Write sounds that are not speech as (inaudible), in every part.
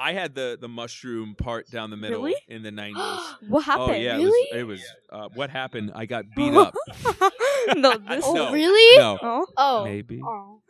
I had the the mushroom part down the middle Really? in the (gasps) nineties. What happened? Oh yeah, Really? it was. It was uh, what happened? I got (laughs) beat up. no, this. (laughs) (laughs) Oh, No. really? No, Oh. Oh. maybe. Oh.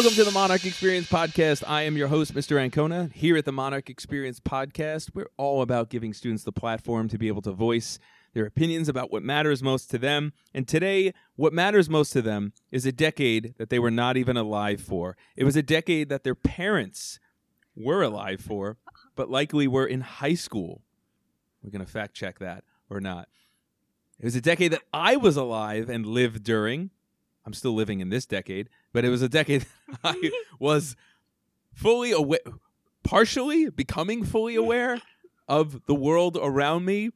Welcome to the Monarch Experience Podcast. I am your host, Mr. Ancona. Here at the Monarch Experience Podcast, we're all about giving students the platform to be able to voice their opinions about what matters most to them. And today, what matters most to them is a decade that they were not even alive for. It was a decade that their parents were alive for, but likely were in high school. We're going to fact check that or not. It was a decade that I was alive and lived during. I'm still living in this decade, but it was a decade (laughs) I was fully aware, partially becoming fully aware of the world around me.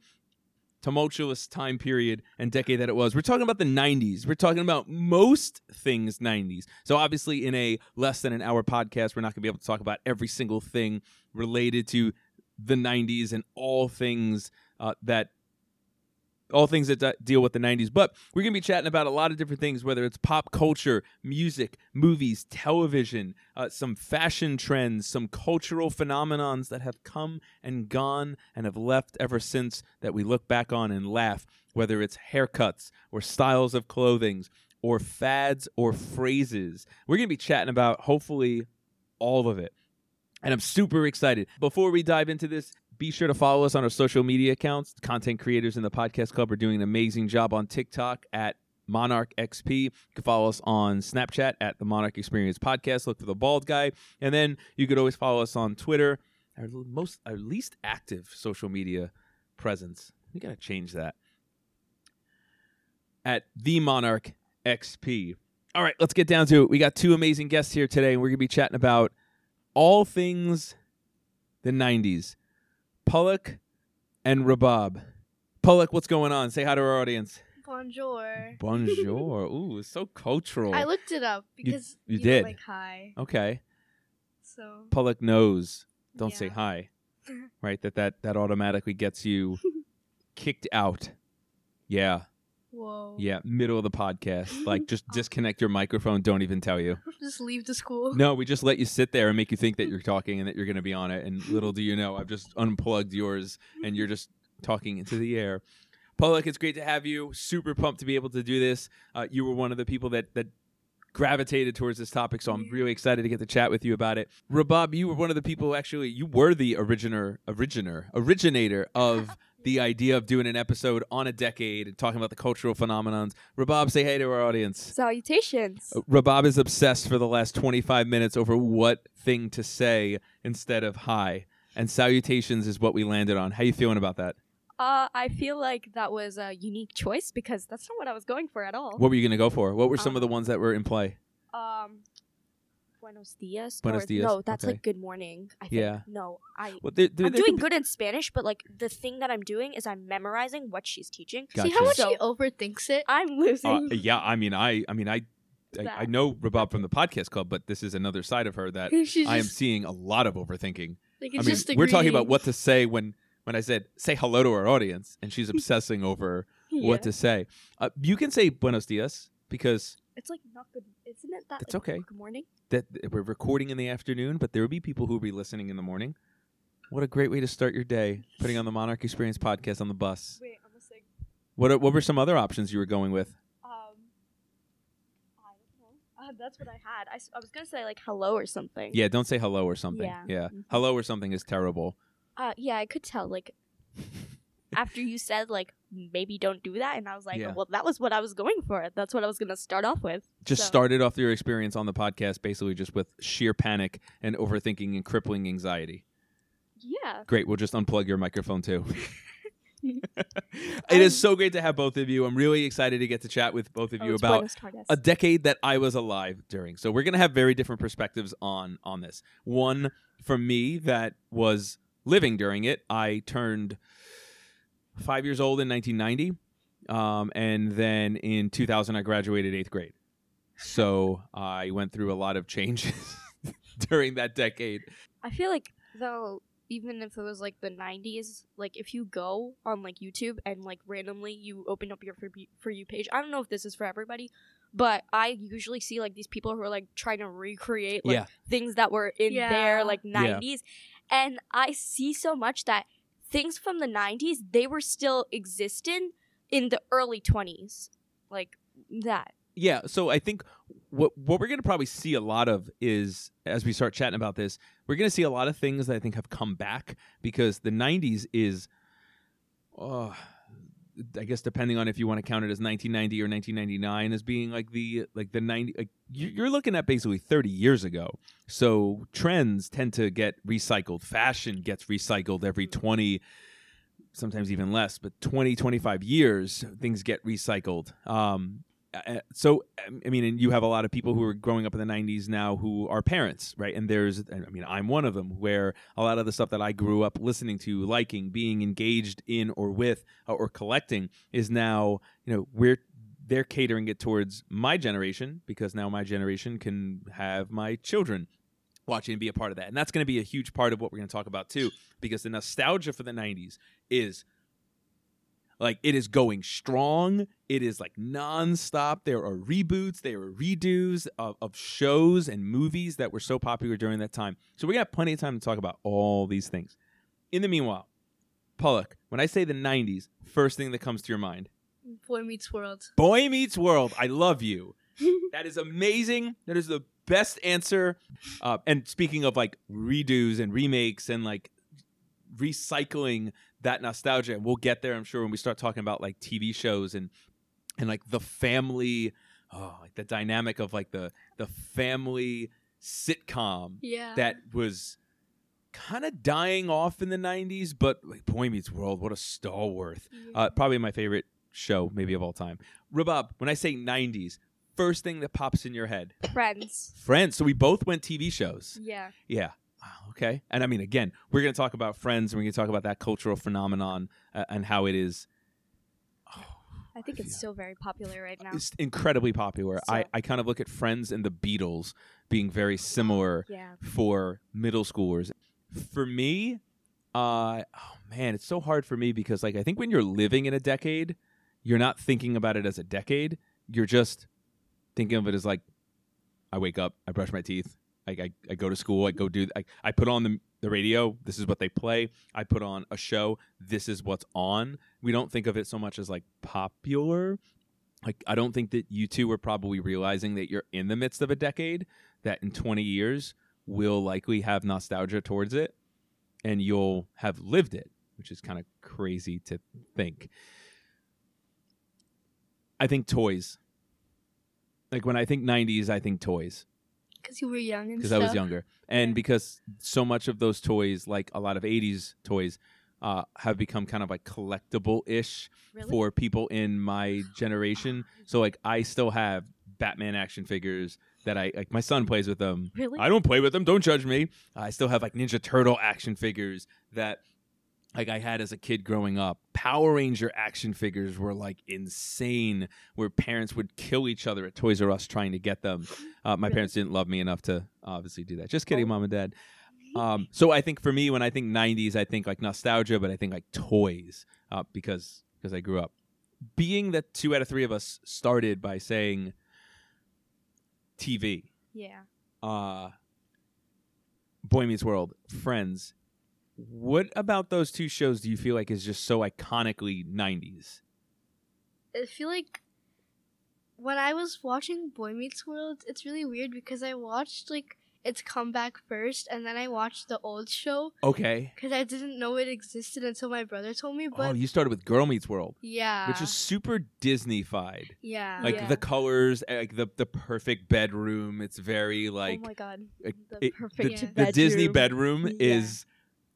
Tumultuous time period and decade that it was. We're talking about the 90s. We're talking about most things 90s. So, obviously, in a less than an hour podcast, we're not going to be able to talk about every single thing related to the 90s and all things uh, that all things that deal with the 90s. But we're going to be chatting about a lot of different things, whether it's pop culture, music, movies, television, uh, some fashion trends, some cultural phenomenons that have come and gone and have left ever since that we look back on and laugh, whether it's haircuts or styles of clothing or fads or phrases. We're going to be chatting about hopefully all of it. And I'm super excited. Before we dive into this, be sure to follow us on our social media accounts. Content creators in the podcast club are doing an amazing job on TikTok at Monarch XP. You can follow us on Snapchat at the Monarch Experience Podcast. Look for the bald guy, and then you could always follow us on Twitter. Our most, our least active social media presence. We gotta change that. At the Monarch XP. All right, let's get down to it. We got two amazing guests here today, and we're gonna be chatting about all things the '90s. Palak and Rabaab. Palak, what's going on? Say hi to our audience. Bonjour. Bonjour. (laughs) Ooh, it's so cultural. I looked it up because you don't did. like hi. okay. So Palak knows. Don't say hi. (laughs) Right? That that that automatically gets you (laughs) kicked out. Yeah. Whoa. Yeah. Middle of the podcast. Like (laughs) just disconnect your microphone. Don't even tell you. (laughs) Just leave the school. No, we just let you sit there and make you think that you're (laughs) talking and that you're going to be on it. And little do you know, I've just unplugged yours and you're just talking into the air. Palak, it's great to have you. Super pumped to be able to do this. Uh, you were one of the people that that gravitated towards this topic, so I'm really excited to get to chat with you about it. Rabaab, you were one of the people actually. You were the originator, originator, originator of the idea of doing an episode on a decade and talking about the cultural phenomenons. Rabaab, say hey to our audience. Salutations. Uh, Rabaab is obsessed for the last 25 minutes over what thing to say instead of hi. And salutations is what we landed on. How you feeling about that? Uh, I feel like that was a unique choice because that's not what I was going for at all. What were you going to go for? What were some of the Um, ones that were in play? Um, Buenos dias. Buenos or- dias, No, that's okay. like good morning. I think. Yeah. No, I. Well, there, there, I'm there doing could good in Spanish, but like the thing that I'm doing is I'm memorizing what she's teaching. Gotcha. See how much So- he overthinks it. I'm be- losing. uh, yeah, I mean, I, I mean, I, I, I know Rabaab from the podcast club, but this is another side of her that (laughs) She's I am seeing a lot of overthinking. like, I mean, just we're talking about what to say when when I said say hello to our audience, and she's (laughs) obsessing over Yeah. what to say. Uh, you can say buenos dias because It's like not good. Isn't it that? It's like, okay. Good morning. that we're recording in the afternoon, but there will be people who will be listening in the morning. What a great way to start your day, putting on the Monarch Experience podcast on the bus. Wait, I'm. What what were some other options you were going with? Um, I don't know. Uh, that's what I had. I, I was gonna say like hello or something. Yeah, don't say hello or something. Yeah. yeah. Mhm. hello or something is terrible. Uh, yeah, I could tell. Like after you said like maybe don't do that, and I was like, Yeah. well, that was what I was going for. That's what I was gonna start off with. Just So- started off your experience on the podcast basically just with sheer panic and overthinking and crippling anxiety. Yeah. Great, we'll just unplug your microphone too. (laughs) (laughs) it is so great to have both of you. I'm really excited to get to chat with both of Oh, you about a decade that I was alive during. So we're gonna have very different perspectives on on this. One for me that was living during it. I turned five years old in 1990, um, and then in 2000 I graduated eighth grade. So I went through a lot of changes (laughs) during that decade. I feel like though even if it was like the 90s like if you go on like youtube and like randomly you open up your for, for you page i don't know if this is for everybody but i usually see like these people who are like trying to recreate like Yeah. things that were in Yeah. their like Yeah. 90s and i see so much that things from the 90s they were still existing in the early 20s like that. Yeah, so I think what what we're going to probably see a lot of is as we start chatting about this, we're going to see a lot of things that I think have come back because the 90s is uh I guess depending on if you want to count it as 1990 or 1999 as being like the like the 90 like you- you're looking at basically 30 years ago. So trends tend to get recycled. Fashion gets recycled every 20 sometimes even less, but 20 25 years things get recycled. Um Uh, uh, so um, I mean, and you have a lot of people who are growing up in the '90s now who are parents, right? And there's, I mean, I'm one of them, where a lot of the stuff that I grew up listening to, liking, being engaged in, or with, uh, or collecting, is now, you know, we're they're catering it towards my generation because now my generation can have my children watching and be a part of that, and that's going to be a huge part of what we're going to talk about too, because the nostalgia for the '90s is like it is going strong. It is like nonstop. There are reboots, there are redos of, of shows and movies that were so popular during that time. So we got plenty of time to talk about all these things. In the meanwhile, Palak, when I say the '90s, first thing that comes to your mind, Boy Meets World. Boy Meets World. I love you. (laughs) that is amazing. That is the best answer. Uh, and speaking of like redos and remakes and like recycling that nostalgia, and we'll get there, I'm sure, when we start talking about like TV shows and and like the family, oh, like the dynamic of like the the family sitcom Yeah. that was kind of dying off in the 90s, but like Boy Meets World, what a stalwart. Yeah. Uh, probably my favorite show, maybe of all time. Rabaab, when I say 90s, first thing that pops in your head, friends Friends. So we both went TV shows. yeah Yeah. Wow, Okay. And I mean, again, we're going to talk about Friends and we're going to talk about that cultural phenomenon uh, and how it is. Oh, i think it's still very popular right now It's incredibly popular. I, I kind of look at Friends and the Beatles being very similar yeah for middle schoolers. For me, uh, oh man, it's so hard for me because like I think when you're living in a decade, you're not thinking about it as a decade. You're just thinking of it as like I wake up, I brush my teeth, like I, I go to school, I go do I, I put on the the radio, this is what they play. I put on a show, this is what's on. We don't think of it so much as like popular. Like I don't think that you two are probably realizing that you're in the midst of a decade that in 20 years will likely have nostalgia towards it and you'll have lived it, which is kind of crazy to think. I think toys. Like when I think 90s, I think toys Because you were young and because I was younger. And because so much of those toys, like a lot of 80s toys, uh, have become kind of like collectible ish really for people in my generation. So like I still have Batman action figures that I like my son plays with them. really I don't play with them. Don't judge me. I still have like Ninja Turtle action figures that like I had as a kid growing up. Power Ranger action figures were like insane, where parents would kill each other at Toys R Us trying to get them. Uh, my parents didn't love me enough to obviously do that. Just kidding, Oh. mom and dad. Um, so I think for me, when I think '90s, I think like nostalgia, but I think like toys uh, because because I grew up. Being that two out of three of us started by saying TV, yeah uh, Boy Meets World, Friends. What about those two shows do you feel like is just so iconically 90s? I feel like when I was watching Boy Meets World, it's really weird because I watched like its comeback first, and then I watched the old show Okay. because I didn't know it existed until my brother told me. oh, But you started with Girl Meets World, yeah, which is super Disney-fied. yeah, Like Yeah. the colors, eh, like the the perfect bedroom. It's very like oh my god like, the it- perfect the, the Disney bedroom. bedroom Yeah. is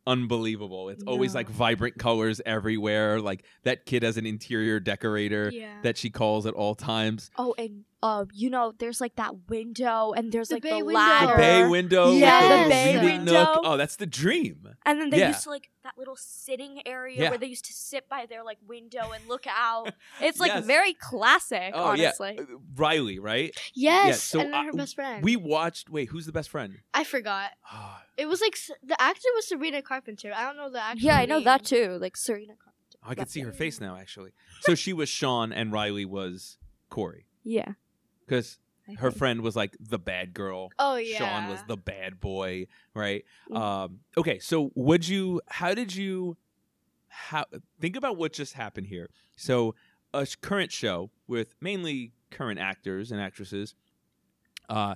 unbelievable. It's always like vibrant colors everywhere. Like that kid has an interior decorator yeah. that she calls at all times. oh and uh, you know, there's like that window and there's The like bay the window. The ladder. bay window, Yes. like the Bay window. nook. Oh, that's the dream. And then they Yeah. used to like that little sitting area Yeah. where they used to sit by their like window and look out. It's like Yes. very classic, Oh honestly. yeah, Uh, Riley, right? Yes, so and then I- her best friend. We watched. Wait, who's the best friend? I forgot. It was like the actor was Serena Carpenter. I don't know the actor. Yeah, I know name. that too. Like Serena. Carpenter. I can see her face now, actually. So she was Shawn, and Riley was Corey, Yeah. Because her friend was like the bad girl. Oh yeah. Shawn was the bad boy, right? Mm. Um, okay, so would you? How did you? How think about what just happened here? So a current show with mainly current actors and actresses. Uh,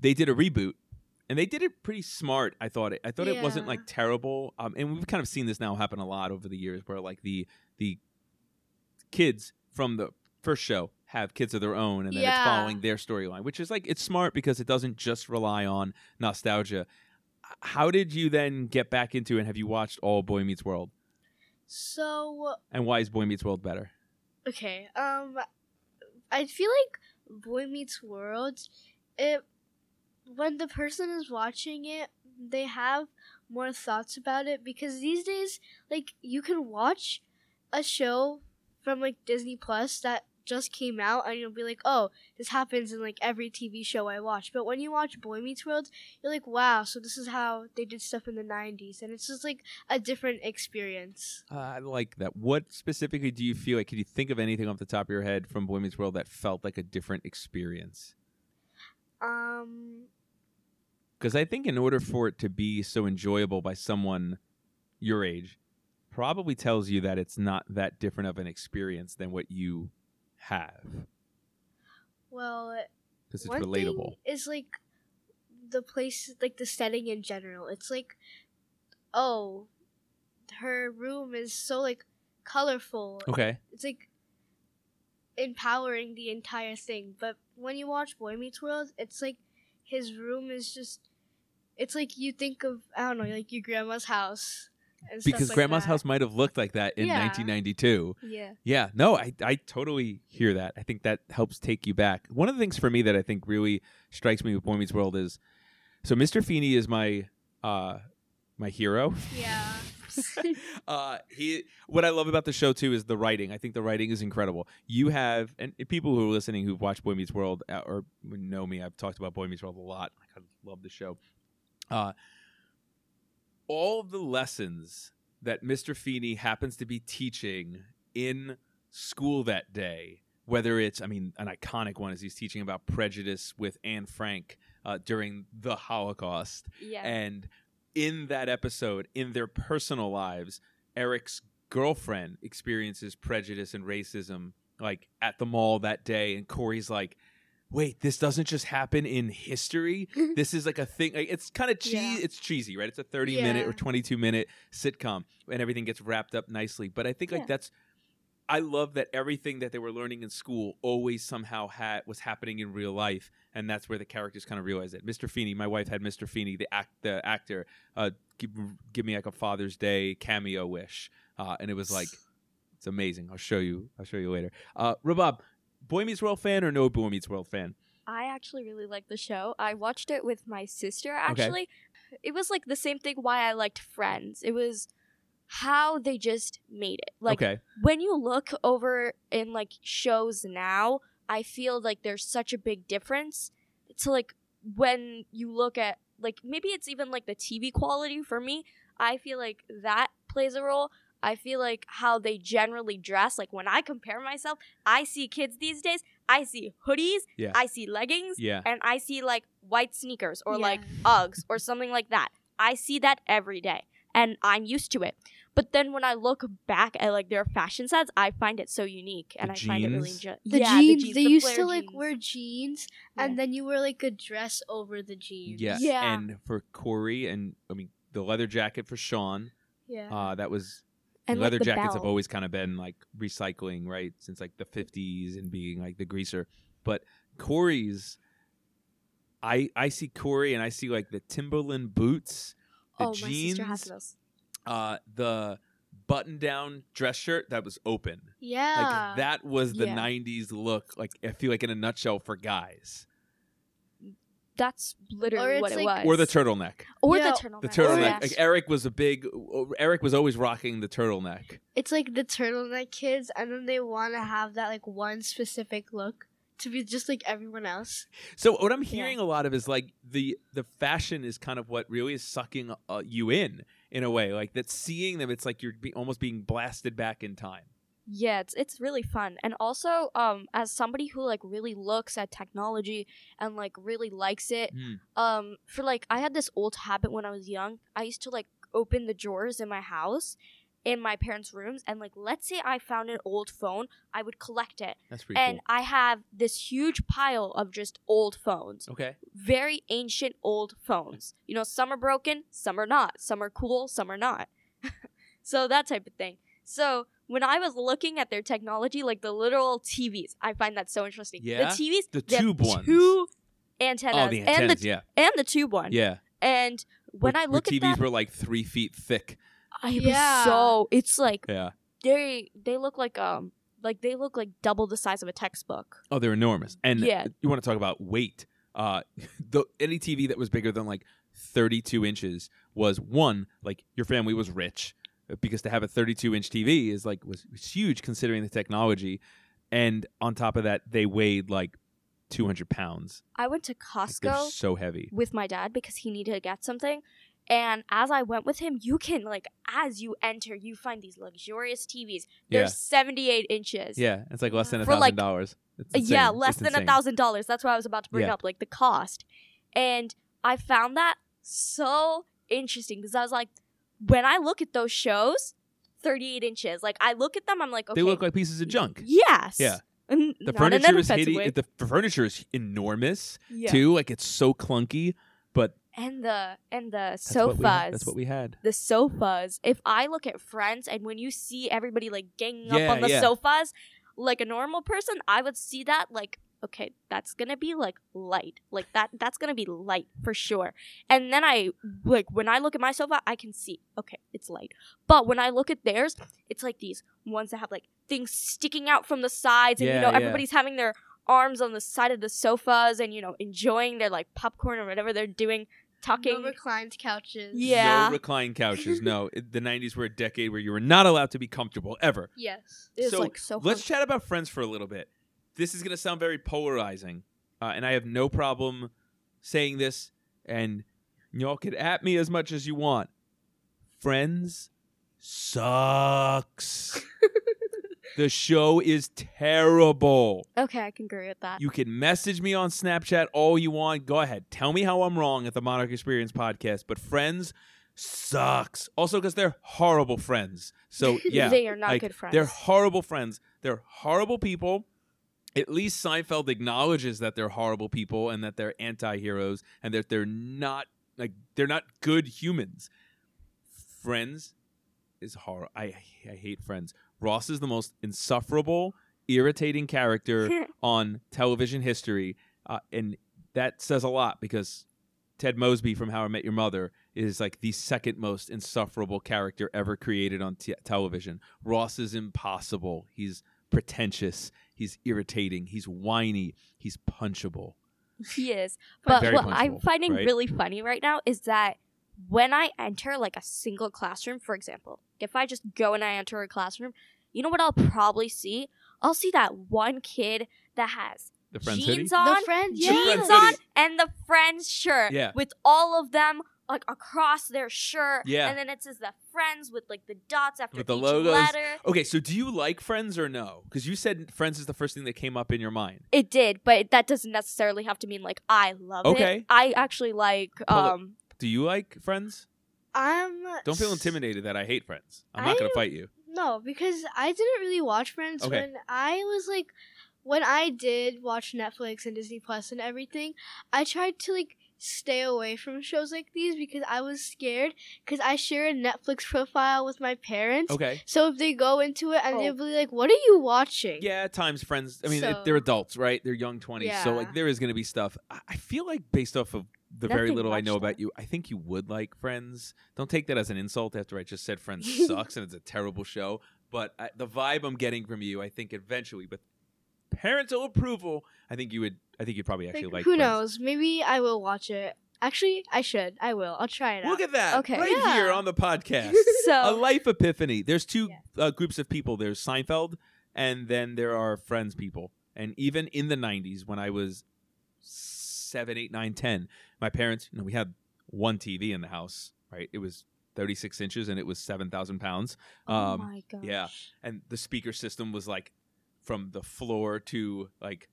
they did a reboot, and they did it pretty smart. I thought it. I thought it wasn't like terrible. Um, and we've kind of seen this now happen a lot over the years, where like the the kids from the first show have kids of their own and then it's following their storyline which is like it's smart because it doesn't just rely on nostalgia. How did you then get back into it? And have you watched all boy meets world? So and why is boy meets world better? Okay, um, I feel like Boy Meets World. It when the person is watching it, they have more thoughts about it because these days, like you can watch a show from like Disney Plus that just came out and you'll be like, oh, this happens in like every TV show I watch. But when you watch Boy Meets World, you're like, wow, so this is how they did stuff in the 90s. And it's just like a different experience. uh, i like that what specifically do you feel like can you think of anything off the top of your head from boy meets world that felt like a different experience Um, because i think in order for it to be so enjoyable by someone your age probably tells you that it's not that different of an experience than what you have well, because it's relatable is like the place, like the setting in general. It's like, oh, her room is so like colorful. okay It's like empowering the entire thing. But when you watch Boy Meets World, it's like his room is just. It's like you think of I don't know, like your grandma's house. Because like grandma's that. house might have looked like that in Yeah. 1992 Yeah. yeah no I, I totally hear that i think that helps take you back one of the things for me that i think really strikes me with boy meets world is so mr feeney is my uh my hero Yeah. (laughs) (laughs) uh he what i love about the show too is the writing i think the writing is incredible you have and people who are listening who've watched boy meets world uh, or know me i've talked about boy meets world a lot i love the show uh all the lessons that mr feeney happens to be teaching in school that day whether it's i mean an iconic one is he's teaching about prejudice with anne frank uh, during the holocaust Yeah. and in that episode, in their personal lives, Eric's girlfriend experiences prejudice and racism like at the mall that day. And Corey's like, wait, this doesn't just happen in history. (laughs) this is like a thing. Like, it's kind of cheesy. Yeah. It's cheesy, right? It's a 30 minute or 22 minute sitcom and everything gets wrapped up nicely. But I think like Yeah. that's, I love that everything that they were learning in school always somehow had was happening in real life, and that's where the characters kind of realize it. Mr. Feeney, my wife had Mr. Feeney, the act, the actor, uh, give, give me like a Father's Day cameo wish, uh, and it was like, (sighs) it's amazing. I'll show you. I'll show you later. Uh, Rabaab, Boy Meets World fan or no Boy Meets World fan? I actually really like the show. I watched it with my sister actually. It was like the same thing why I liked Friends. It was how they just made it. Like okay, when you look over in like shows now, I feel like there's such a big difference to like when you look at like maybe it's even like the TV quality for me. I feel like that plays a role. I feel like how they generally dress, like when I compare myself, I see kids these days, I see hoodies, Yeah. I see leggings, yeah, and I see like white sneakers or like Yeah. Uggs or something like that. I see that every day and I'm used to it. But then when I look back at like their fashion sets, I find it so unique and The I find it really jeans? enjoy- The yeah, jeans, the they the used flare to like jeans. wear jeans Yeah. and then you wear like a dress over the jeans. yeah, Yeah. And for Corey and I mean the leather jacket for Shawn, Yeah. uh, that was and leather like, jackets have always kind of been like recycling, right? Since like the 50s and being like the greaser. But Corey's I I see Corey and I see like the Timberland boots, the oh, my sister has jeans, those. uh the button-down dress shirt that was open. Yeah. Like that was the Yeah. '90s look. Like I feel like in a nutshell for guys, That's literally Or what it's it like- was. or the turtleneck. or Yeah. the turtleneck. The Oh, turtleneck. yes. Like Eric was a big. Eric was always rocking the turtleneck. It's like the turtleneck kids, and then they want to have that like one specific look to be just like everyone else. So what I'm hearing a lot of is like the the fashion is kind of what really is sucking uh, you in in a way. Like that seeing them, it's like you're be- almost being blasted back in time. Yeah, it's it's really fun. And also, um, as somebody who like really looks at technology and like really likes it, Hmm. um, for like I had this old habit when I was young. I used to like open the drawers in my house in my parents' rooms and like let's say I found an old phone, I would collect it. That's pretty and I have this huge pile of just old phones. Okay. Very ancient old phones. You know, some are broken, some are not. Some are cool, some are not. (laughs) so that type of thing. So when I was looking at their technology, like the literal TVs, I find that so interesting. Yeah? The TVs, The they have tube ones. two antennas, oh, the antennas. and the yeah. and the tube one. Yeah. And when Where- I where look at the TVs that, were like three feet thick. I was Yeah. so it's like Yeah. they they look like um like they look like double the size of a textbook. Oh, they're enormous. And Yeah. you want to talk about weight? Uh, (laughs) the any TV that was bigger than like 32 inches was one like your family was rich because to have a 32 inch TV is like was, was huge considering the technology, and on top of that they weighed like 200 pounds. I went to Like, Costco so heavy. with my dad because he needed to get something. And as I went with him, you can like as you enter, you find these luxurious TVs. They're Yeah. 78 inches. Yeah, it's like less than a thousand dollars. Uh, yeah, less It's than a thousand dollars. That's what I was about to bring Yeah. up, like the cost. And I found that so interesting because I was like, when I look at those shows, 38 inches, like I look at them, I'm like, okay, They look like pieces of junk. yes, Yeah. And The furniture is hideous. The furniture is enormous yeah. too. Like it's so clunky, but and the and the that's sofas. we had. That's what we had. the sofas. If I look at Friends and when you see everybody like ganging Yeah, up on the yeah. sofas, like a normal person, I would see that like, okay, that's gonna be like light. Like that that's gonna be light for sure. And then I like when I look at my sofa, I can see, okay, it's light. But when I look at theirs, it's like these ones that have like things sticking out from the sides and you Yeah, know, yeah. everybody's having their arms on the side of the sofas and you know enjoying their like popcorn or whatever they're doing talking No reclined couches. Yeah. No recline couches. No, (laughs) the '90s were a decade where you were not allowed to be comfortable ever. Yes. It was so like so let's chat about Friends for a little bit. This is going to sound very polarizing, uh, and I have no problem saying this. And y'all can at me as much as you want. Friends sucks. (laughs) the show is terrible. Okay, I can agree with that. You can message me on Snapchat all you want. Go ahead. Tell me how I'm wrong at the Monarch Experience podcast. But Friends sucks. Also, because they're horrible friends. So, (laughs) yeah. they are not like, good friends. They're horrible friends. They're horrible people. At least Seinfeld acknowledges that they're horrible people and that they're anti-heroes and that they're not like they're not good humans. Friends is horror. I I hate Friends. Ross is the most insufferable, irritating character (laughs) on television history, uh, and that says a lot because Ted Mosby from How I Met Your Mother is like the second most insufferable character ever created on t- television. Ross is impossible. He's pretentious. He's irritating. He's whiny. He's punchable. he is. But Very what I'm finding right? really funny right now is that when I enter like a single classroom, for example, if I just go and I enter a classroom, you know what I'll probably see? I'll see that one kid that has The Friends jeans hoodie. on, The friends, jeans yeah. Friends on, and the friends shirt Yeah. with all of them like across their shirt. Yeah. And then it says the friends with like the dots after With the each logos. letter. Okay, so do you like Friends or no? Because you said Friends is the first thing that came up in your mind. It did, but that doesn't necessarily have to mean like I love Okay. it. I actually like um Do you like Friends? I'm. Don't feel intimidated that I hate Friends. I'm not going to fight you. No, because I didn't really watch Friends Okay. when I was like, when I did watch Netflix and Disney Plus and everything. I tried to like stay away from shows like these because I was scared because I share a Netflix profile with my parents. Okay. So if they go into it and Oh. they'll be like, "What are you watching?" Yeah, at times friends. I mean, So- they're adults, right? They're young twenties, so like there is going to be stuff. I- I feel like based off of the very little I much know about there. you, I think you would like Friends. Don't take that as an insult after I just said Friends (laughs) sucks and it's a terrible show. But I, the vibe I'm getting from you, I think eventually, with parental approval, I think you would. I think you'd probably actually Like, who Friends. knows? Maybe I will watch it. Actually, I should. I will. I'll try it Look out. at that! Okay. right Yeah. here on the podcast. (laughs) so, a life epiphany. There's two Yeah. uh, groups of people. There's Seinfeld, and then there are Friends people. And even in the '90s, when I was seven, eight, nine, ten, my parents, you know, we had one TV in the house. Right, it was 36 inches and it was 7,000 pounds. oh Um, my gosh. yeah. and the speaker system was like from the floor to like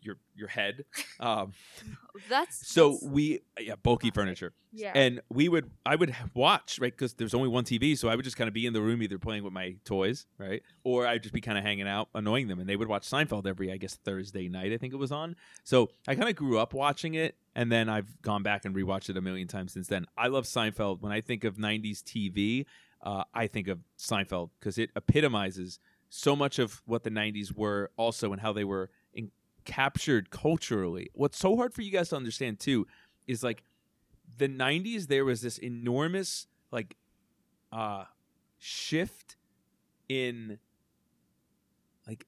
your your head. Um, (laughs) That's so that's- we yeah bulky furniture yeah. and we would i would watch right because there's only one tv so i would just kind of be in the room either playing with my toys right or i'd just be kind of hanging out annoying them and they would watch seinfeld every i guess thursday night i think it was on so i kind of grew up watching it and then i've gone back and rewatched it a million times since then i love seinfeld when i think of 90s tv uh, i think of seinfeld because it epitomizes so much of what the 90s were also and how they were captured culturally what's so hard for you guys to understand too is like the 90s there was this enormous like uh shift in like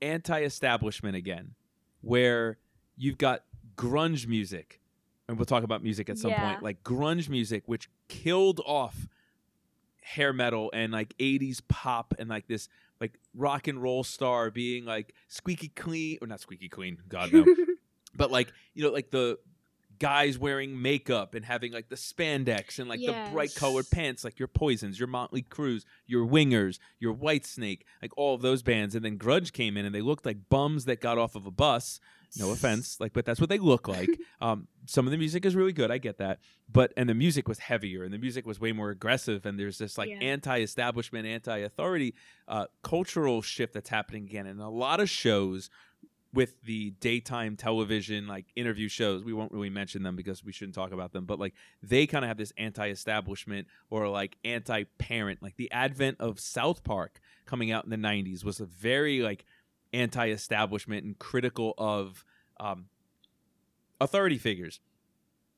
anti-establishment again where you've got grunge music and we'll talk about music at some Yeah. point like grunge music which killed off hair metal and like 80s pop and like this like rock and roll star being like squeaky clean or not squeaky clean god no (laughs) but like you know like the guys wearing makeup and having like the spandex and like the bright colored pants like your poisons your Mötley Crües your wingers your Whitesnake like all of those bands. And then grunge came in and they looked like bums that got off of a bus no (laughs) offense like but that's what they look like um some of the music is really good i get that but and the music was heavier and the music was way more aggressive and there's this like Yeah. anti-establishment anti-authority uh cultural shift that's happening again and a lot of shows with the daytime television like interview shows we won't really mention them because we shouldn't talk about them but like they kind of have this anti-establishment or like anti-parent like the advent of south park coming out in the 90s was a very like anti-establishment and critical of um, authority figures.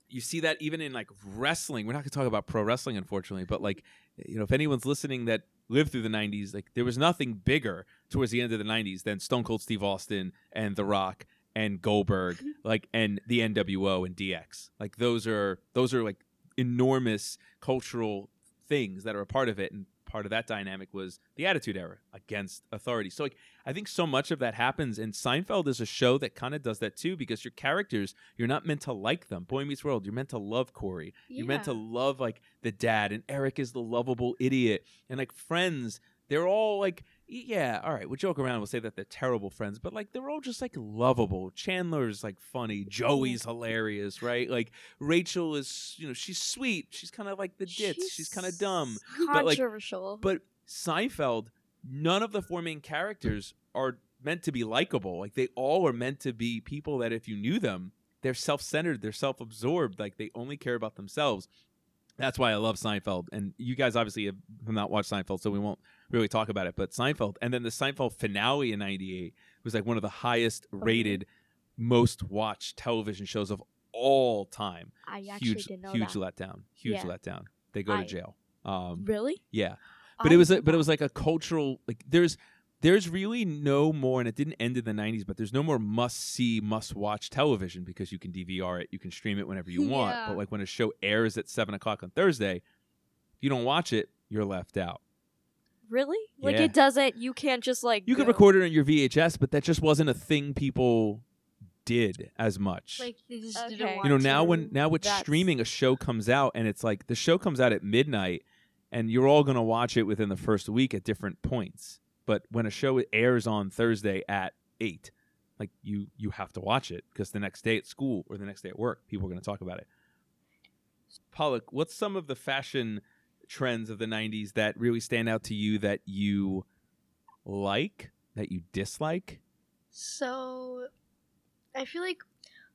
You see that even in like wrestling. We're not going to talk about pro wrestling unfortunately but like you know if anyone's listening that lived through the 90s like there was nothing bigger towards the end of the 90s than stone cold steve austin and the rock and goldberg (laughs) like and the nwo and dx like those are those are like enormous cultural things that are a part of it and part of that dynamic was the attitude era against authority. So like i think so much of that happens and seinfeld is a show that kind of does that too because your characters you're not meant to like them. Boy meets world you're meant to love corey. You're meant to love like the dad and eric is the lovable idiot. And like friends they're all like yeah all right we'll joke around we'll say that they're terrible friends but like they're all just like lovable. Chandler's like funny. Mm-hmm. Joey's hilarious right? Like rachel is you know she's sweet. She's kind of like the ditz. She's, kind of dumb. But, like- Controversial. but Seinfeld, none of the four main characters are meant to be likable. Like they all are meant to be people that if you knew them, they're self-centered, they're self-absorbed, like they only care about themselves. That's why I love Seinfeld. And you guys obviously have not watched Seinfeld, so we won't really talk about it. But Seinfeld, and then the Seinfeld finale in '98 was like one of the highest rated, most watched television shows of all time. I actually Huge, didn't know huge that. letdown. Huge Yeah. letdown. They go to jail. Um, Really? yeah but it was a, but it was like a cultural like there's there's really no more and it didn't end in the 90s but there's no more must see must watch television because you can dvr it you can stream it whenever you (laughs) want Yeah. but like when a show airs at 7 o'clock on thursday if you don't watch it you're left out Really? Like it doesn't. You can't just like. you could record it on your vhs but that just wasn't a thing people did as much Like they just Okay. didn't want you know now to. when now with That's- streaming a show comes out and it's like the show comes out at midnight and you're all going to watch it within the first week at different points but when a show airs on thursday at 8 like you you have to watch it because the next day at school or the next day at work people are going to talk about it palak what's some of the fashion trends of the 90s that really stand out to you that you like that you dislike So, I feel like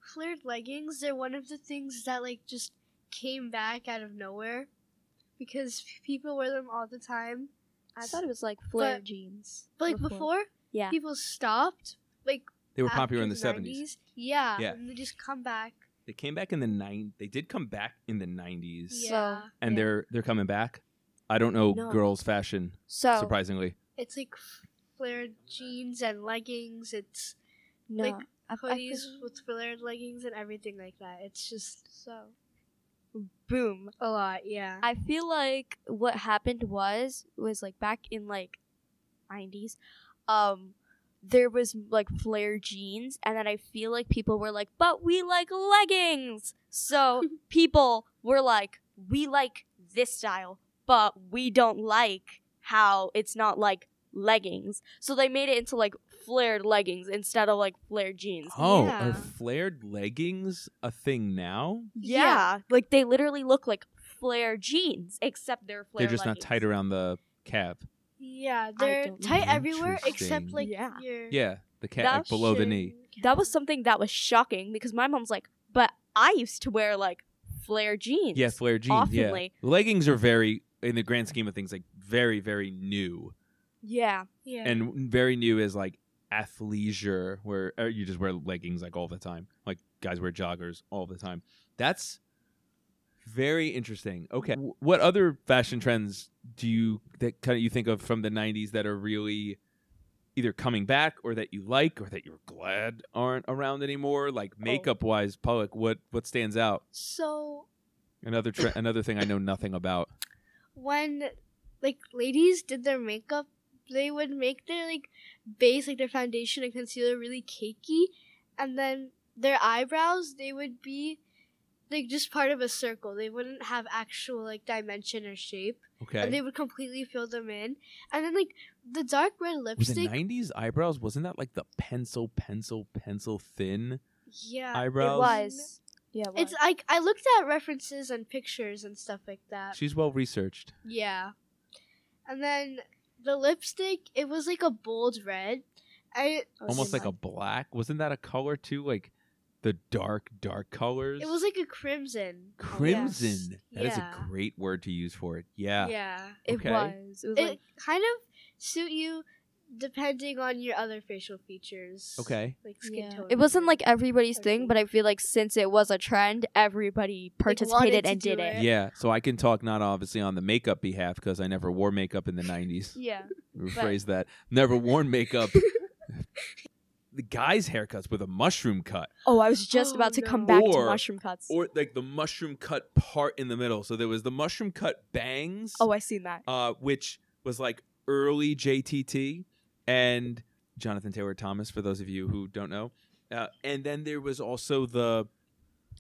flared leggings. They're one of the things that like just came back out of nowhere because people wear them all the time. I thought it was like flare But- jeans. But like before, Yeah. people stopped. Like they were popular in the after 70s Yeah, Yeah. and they just come back they came back in the nine. They did come back in the nineties, Yeah. and yeah. they're they're coming back. I don't know No. girls' fashion So surprisingly. It's like flared jeans and leggings. It's no, like I- I hoodies feel- with flared leggings and everything like that. It's just so boom. a lot. Yeah. I feel like what happened was was like back in like 90s um there was like flare jeans and then I feel like people were like but we like leggings. So (laughs) people were like we like this style but we don't like how it's not like leggings. So they made it into like flared leggings instead of like flared jeans. Oh, Yeah. are flared leggings a thing now? Yeah. Like they literally look like flare jeans except they're flare They're just leggings. not tight around the calf. Yeah, they're don't tight know. everywhere except Interesting. like Yeah. your Yeah, the calf like That below the knee. that was something that was shocking because my mom's like, but I used to wear like flare jeans. Yeah, flare jeans. Yeah, Oftenly. leggings are very, in the grand scheme of things, like very, very new, Yeah. Yeah. and very new is like athleisure, where uh, you just wear leggings like all the time. Like guys wear joggers all the time. That's very interesting. Okay, what other fashion trends do you that kind of you think of from the '90s that are really either coming back or that you like or that you're glad aren't around anymore? Like makeup wise, Palak, what what stands out? so Another tre- another thing I know nothing about. when like ladies did their makeup, they would make their like base, like their foundation and concealer, really cakey, and then their eyebrows they would be like just part of a circle. They wouldn't have actual like dimension or shape, Okay. and they would completely fill them in. And then like the dark red Was the '90s eyebrows? Wasn't that like the pencil, pencil, pencil thin yeah, eyebrows? It was. Yeah. It It's like I looked at references and pictures and stuff like that. She's well researched. Yeah. And then the lipstick, it was like a bold red. I Almost like a black. Wasn't that a color too? Like the dark, dark colors. it was like a crimson. crimson. That is Yeah. a great word to use for it. Yeah. Yeah. It was. It was It like. kind of suit you depending on your other facial features. Okay. Like skin Yeah. tone. It wasn't like and everybody's thing, but I feel like since it was a trend, everybody participated to and did it. it. Yeah. So I can talk not obviously on the makeup behalf because I never wore makeup in the '90s. (laughs) Yeah. Rephrase that. Never worn makeup. (laughs) the guys' haircuts with a mushroom cut. Oh, I was just Oh, about to come no. back to mushroom cuts. or like the mushroom cut part in the middle. So there was the mushroom cut bangs, oh, I seen that. uh, which was like early JTT and Jonathan Taylor Thomas for those of you who don't know. Uh, and then there was also the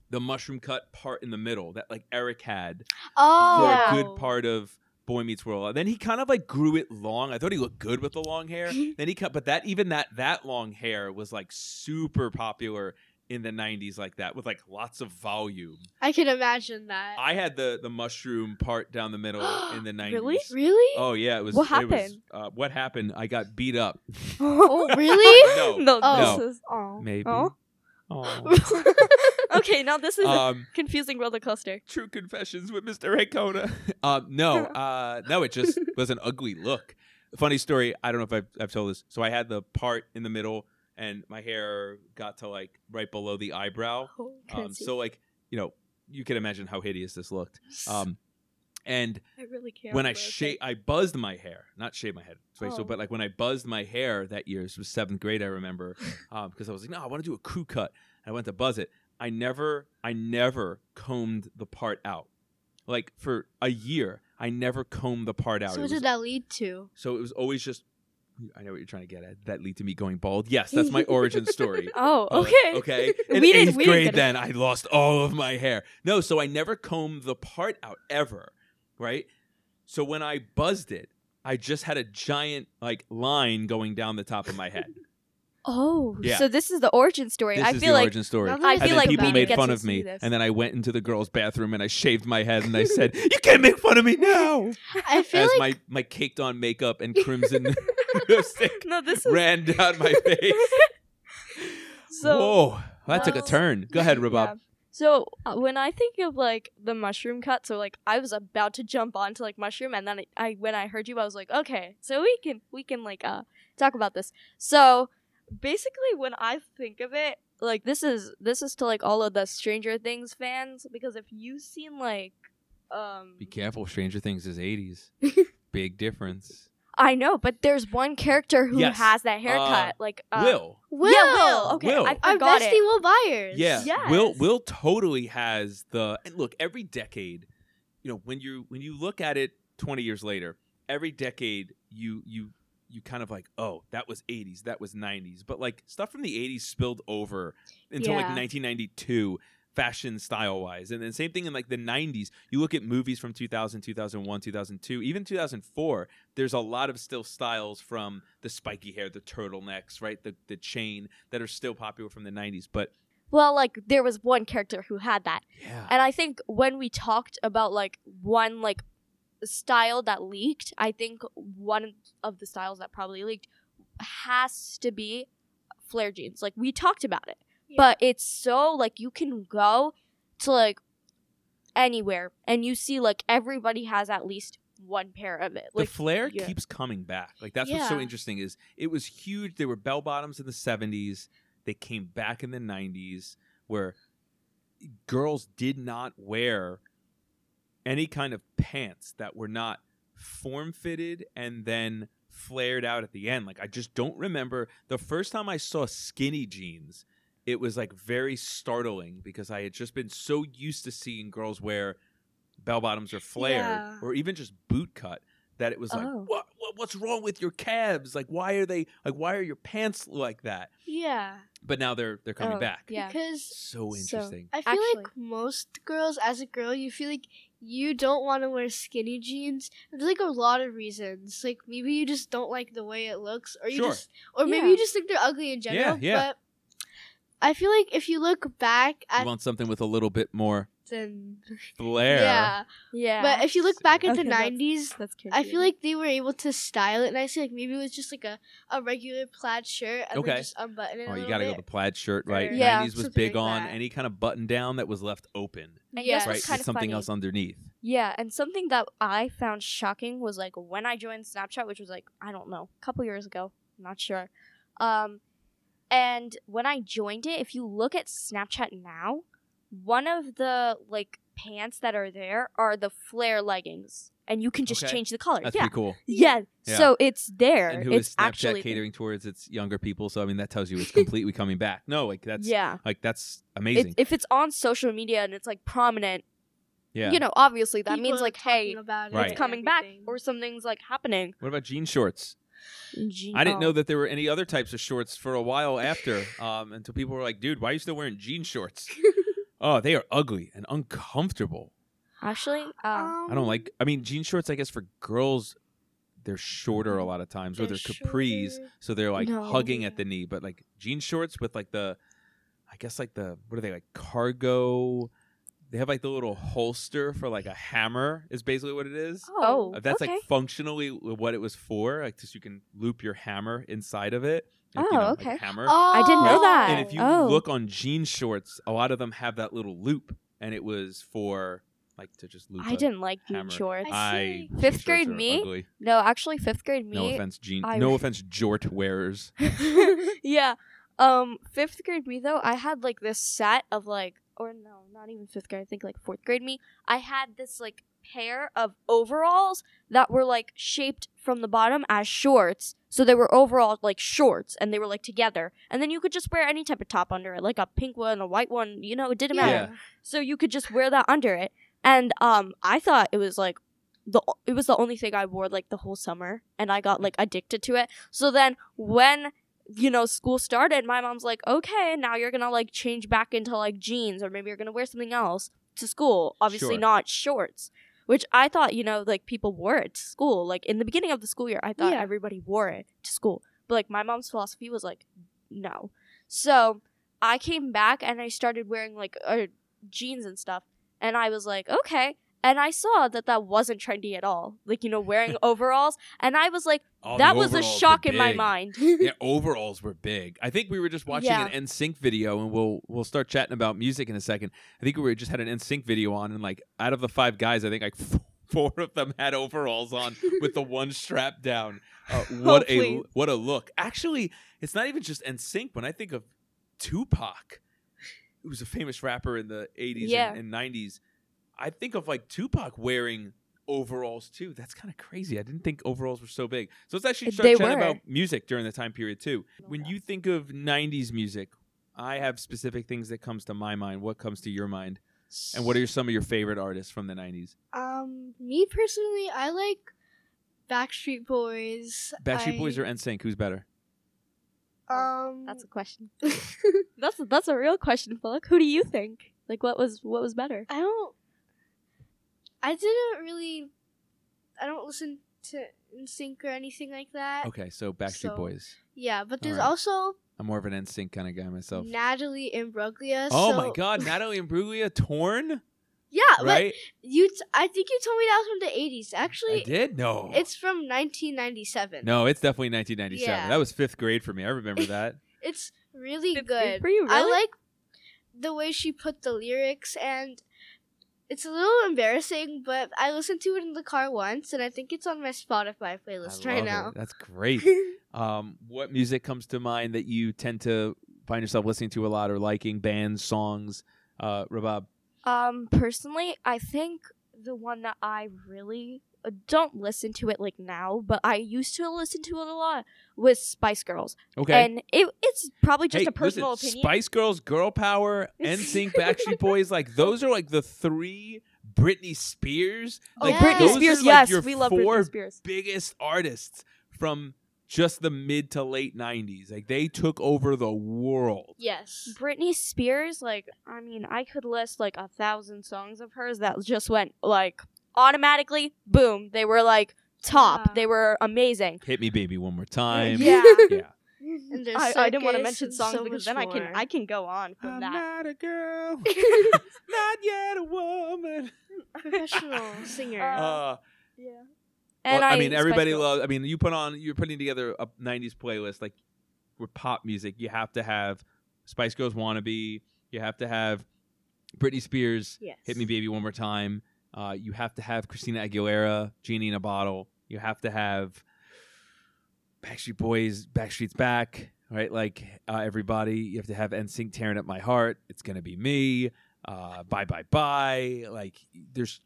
the mushroom cut part in the middle that like Eric had for Oh. Yeah. a good part of Boy Meets World. And then he kind of like grew it long. I thought he looked good with the long hair. (laughs) then he cut, but that even that that long hair was like super popular in the 90s like that with like lots of volume. I can imagine that. I had the the mushroom part down the middle (gasps) in the 90s. Really? really? Oh yeah, it was What it was, happened? uh, what happened? I got beat up. (laughs) Oh, really? (laughs) No. no, Oh. this is oh Maybe. Oh. (laughs) Okay, now this is a um confusing roller coaster. True Confessions with Mr. Ancona. um, no, uh, no, it just was an ugly look. Funny story. I don't know if I've, I've told this. So I had the part in the middle, and my hair got to like right below the eyebrow. Um, (laughs) so like you know, you can imagine how hideous this looked. (sighs) Um, and I really can't. when I but okay. sha- I buzzed my hair, not shaved my head. So, so, Oh. but like when I buzzed my hair that year, this was seventh grade, I remember, (laughs) because I was like, no, I want to do a crew cut. And I went to buzz it. I never, I never combed the part out. Like for a year, I never combed the part out. So what was- did that lead to? so it was always just. I know what you're trying to get at. That lead to me going bald. Yes, that's my (laughs) origin story. (laughs) Oh, Uh, okay. okay. (laughs) In we eighth we didn't grade, get then I lost all of my hair. No, so I never combed the part out ever, right? So when I buzzed it, I just had a giant like line going down the top of my head. Oh, Yeah. so this is the origin story. This I is feel the like origin story. Now And that I feel then like people made fun of me, this. and then I went into the girls' bathroom and I shaved my head and I said, "You can't make fun of me now." I feel As like my my caked on makeup and crimson (laughs) lipstick no, this is ran down my face. (laughs) so. Whoa, that took a turn. Go ahead, (laughs) Rabaab. Yeah. So uh, when I think of like the mushroom cut, so like I was about to jump onto like mushroom, and then I, I when I heard you, I was like, okay, so we can we can like uh talk about this. So basically, when I think of it, like this is this is to like all of the Stranger Things fans because if you've seen like um Be careful, Stranger Things is 80s. Big difference. I know, but there's one character who Yes. has that haircut. like uh, Will. Will. Yeah, Will. Okay, Will. I Our forgot bestie it. Will Byers. Yeah, Yes. Will Will totally has the and look every decade. You know when you when you look at it twenty years later, every decade you you you kind of like oh that was eighties that was nineties, but like stuff from the eighties spilled over until like Yeah. nineteen ninety two fashion style wise and then same thing in like the 90s you look at movies from 2000 2001 2002 even 2004 there's a lot of still styles from the spiky hair the turtlenecks right the the chain that are still popular from the 90s but Well, like there was one character who had that. yeah And I think when we talked about like one like style that leaked, I think one of the styles that probably leaked has to be flare jeans. Like we talked about it. Yeah. But it's so like you can go to like anywhere and you see like everybody has at least one pair of it. the flare yeah. keeps coming back. Like that's what's so interesting is it was huge. There were bell bottoms in the seventies. They came back in the nineties where girls did not wear any kind of pants that were not form fitted and then flared out at the end. Like I just don't remember the first time I saw skinny jeans. It was like very startling because I had just been so used to seeing girls wear bell bottoms or flared Yeah. or even just boot cut that it was like Oh. what, what what's wrong with your calves like why are they like why are your pants like that Yeah. but now they're they're coming Oh, back Yeah. Because so So- interesting I feel like most girls, as a girl, you feel like you don't want to wear skinny jeans. There's like a lot of reasons. Like maybe you just don't like the way it looks, or you Sure. just, or maybe Yeah. you just think they're ugly in general. yeah. But I feel like if you look back you want something with a little bit more then (laughs) flair yeah, Yeah. but if you look back at Okay, the that's- '90s, that's I feel like they were able to style it nicely. Like maybe it was just like a, a regular plaid shirt and Okay. then just unbutton it. oh a you gotta go the plaid shirt right Yeah. 90s was big like on that. any kind of button down that was left open And Yeah. right kind of something funny. else underneath Yeah, and something that I found shocking was like when I joined Snapchat, which was like I don't know, a couple years ago, I'm not sure. Um, and when I joined it, if you look at Snapchat now, one of the like pants that are there are the flare leggings, and you can just Okay. change the color. that's yeah. pretty cool yeah, Yeah. So it's there. and who is it's snapchat actually catering towards its younger people so i mean that tells you it's (laughs) completely coming back no like that's yeah. like that's It, amazing if it's on social media and it's like prominent, yeah you know, obviously that People means are like, hey, talking about it Right. it's and coming back everything. or something's like happening. what about jean shorts I didn't know that there were any other types of shorts for a while after, um, until people were like, "Dude, why are you still wearing jean shorts?" (laughs) oh, they are ugly and uncomfortable. Actually, uh, I don't Um, like. I mean, jean shorts. I guess for girls, they're shorter a lot of times, or They're they're capris, shorter. so they're like No. hugging at the knee. But like jean shorts with like the, I guess like the what are they like cargo? They have like the little holster for like a hammer. Is basically what it is. Oh, Uh, That's okay. like functionally what it was for, like just you can loop your hammer inside of it. like, Oh, you know, like a okay. hammer. I didn't know Oh. that. And if you Oh. look on jean shorts, a lot of them have that little loop, and it was for like to just loop. I a- didn't like jean shorts. I I jean Fifth shorts grade me? ugly. no, actually, fifth grade me. No offense, jean. I- no offense, jort wearers. (laughs) yeah. Um, fifth grade me though, I had like this set of like, or no, not even fifth grade. I think like fourth grade me. I had this like pair of overalls that were like shaped from the bottom as shorts. So they were overall like shorts, and they were like together. And then you could just wear any type of top under it, like a pink one, a white one. You know, it didn't matter. Yeah. so you could just wear that under it and um i thought it was like the it was the only thing i wore like the whole summer and i got like addicted to it so then when you know school started my mom's like okay now you're gonna like change back into like jeans or maybe you're gonna wear something else to school obviously Sure. not shorts which i thought you know like people wore it to school like in the beginning of the school year i thought Yeah. everybody wore it to school but like my mom's philosophy was like no so i came back and i started wearing like uh, jeans and stuff and I was like, okay. And I saw that that wasn't trendy at all. Like, you know, wearing (laughs) overalls. And I was like, Oh, that was a shock in my mind. yeah, (laughs) overalls were big. I think we were just watching Yeah. an NSYNC video, and we'll we'll start chatting about music in a second. I think we were just had an NSYNC video on, and like out of the five guys, I think like (laughs) four of them had overalls on with the one strap down. Uh, what a what a look! Actually, it's not even just NSYNC. When I think of Tupac, who was a famous rapper in the 80s Yeah. and, and 90s, I think of like Tupac wearing overalls too. That's kind of crazy. I didn't think overalls were so big. So let's actually start They chatting were. about music during the time period too. When you think of 90s music, I have specific things that comes to my mind. What comes to your mind? And what are some of your favorite artists from the 90s? Um, me personally, I like Backstreet Boys. Backstreet I, Boys or NSYNC? Who's better? um, That's a question. (laughs) that's that's a real question, Philip. Who do you think? Like, what was what was better? I don't. I didn't really. I don't listen to NSYNC or anything like that. Okay, so Backstreet So- Boys. Yeah, but there's Alright. also I'm more of an NSYNC kind of guy myself. Natalie Imbruglia. Oh so- my God, Natalie Imbruglia, torn, Yeah, but right? you. T- I think you told me that was from the '80s. I Actually, did. No, it's from 1997. no, it's definitely 1997. Yeah. That was fifth grade for me. I remember (laughs) that. It's really Fifth grade good. for you, I really? like the way she put the lyrics and it's a little embarrassing, but I listened to it in the car once and I think it's on my Spotify playlist right love now. it. That's great. (laughs) um, what music comes to mind that you tend to find yourself listening to a lot or liking? Bands, songs. Uh, Rabaab. Um, personally, I think the one that I really Uh, don't listen to it like now, but I used to listen to it a lot with Spice Girls, Okay. and it it's probably just hey, a personal listen, opinion. Spice Girls, Girl Power, (laughs) NSYNC, Backstreet Boys, like those are like the three Britney Spears. Oh, Like yeah. Britney Spears, are, like, yes, your we love four Britney Spears. biggest artists from just the mid to late 90s. Like they took over the world. Yes. Britney Spears, like, I mean, I could list like a thousand songs of hers that just went like automatically, boom, they were like top. Yeah. They were amazing. Hit me baby one more time. Yeah. Yeah. (laughs) (laughs) And there's I, I didn't want to mention songs so because much then I can. I can go on from I'm that. not a girl, (laughs) not yet a woman. professional singer. Uh, Uh, Yeah. well, And I, mean, everybody loves. I mean, you put on, you're putting together a '90s playlist like with pop music. You have to have Spice Girls "Wannabe." You have to have Britney Spears yes. "Hit Me, Baby, One More Time." Uh, you have to have Christina Aguilera "Genie in a Bottle." You have to have Backstreet Boys "Backstreet's Back." Right, like uh, everybody. You have to have NSYNC "Tearing Up My Heart." It's gonna be me. Uh, bye, bye, bye. Like there's,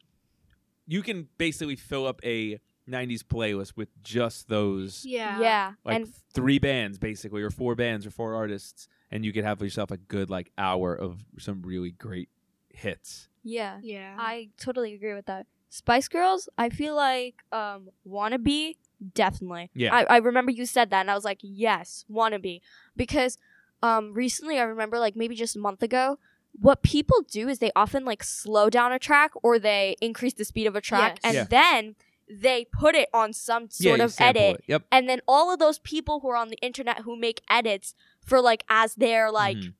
you can basically fill up a '90s playlist with just those Yeah. Yeah. like and three bands basically or four bands or four artists and you could have yourself a good like hour of some really great hits yeah. Yeah. I totally agree with that. Spice Girls, I feel like um wannabe definitely. Yeah. I, I remember you said that and I was like, yes, wannabe. Because um recently I remember like maybe just a month ago, what people do is they often like slow down a track or they increase the speed of a track Yes. and Yeah. then they put it on some yeah, sort you of sample edit it. yep and then all of those people who are on the internet who make edits for like as their like Mhm.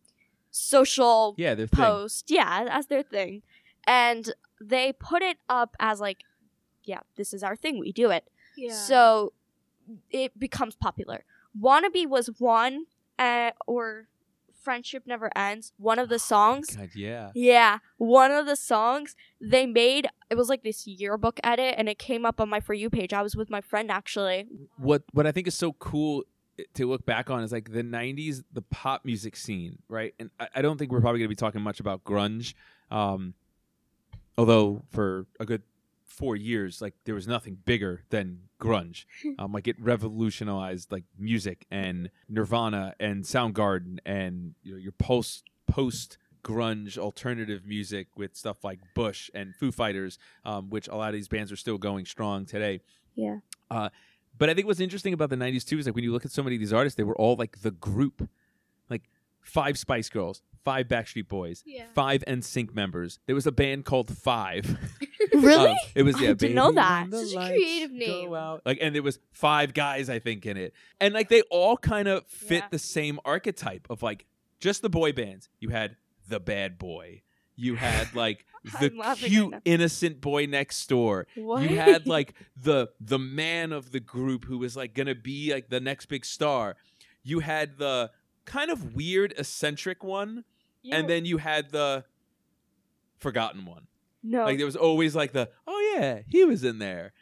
social yeah their thing post yeah as their thing and they put it up as like yeah this is our thing we do it. Yeah. so it becomes popular. Wannabe was one uh, or friendship never ends one of the songs. God, yeah. Yeah one of the songs. They made it was like this yearbook edit and it came up on my for you page. I was with my friend actually. What what i think is so cool to look back on is like the 90s the pop music scene right? And i, I don't think we're probably going to be talking much about grunge um although for a good four years like there was nothing bigger than grunge. (laughs) Um like it revolutionized like music and nirvana and soundgarden and you know your post post grunge alternative music with stuff like bush and foo fighters um, which a lot of these bands are still going strong today. Yeah. Uh, but I think what's interesting about the '90s too is like when you look at so many of these artists, they were all like the group, five Spice Girls, five Backstreet Boys, Yeah. five NSYNC members. There was a band called Five. (laughs) really Um, it was I yeah. didn't know that. when Such a creative name. Like, and there was five guys I think in it, and like they all kind of fit Yeah. the same archetype of like just the boy bands. You had the bad boy. You had like (laughs) the I'm laughing right cute now. innocent boy next door. what You had like the the man of the group who was like gonna be like the next big star. You had the kind of weird eccentric one, You- and then you had the forgotten one. no Like there was always like the oh yeah he was in there.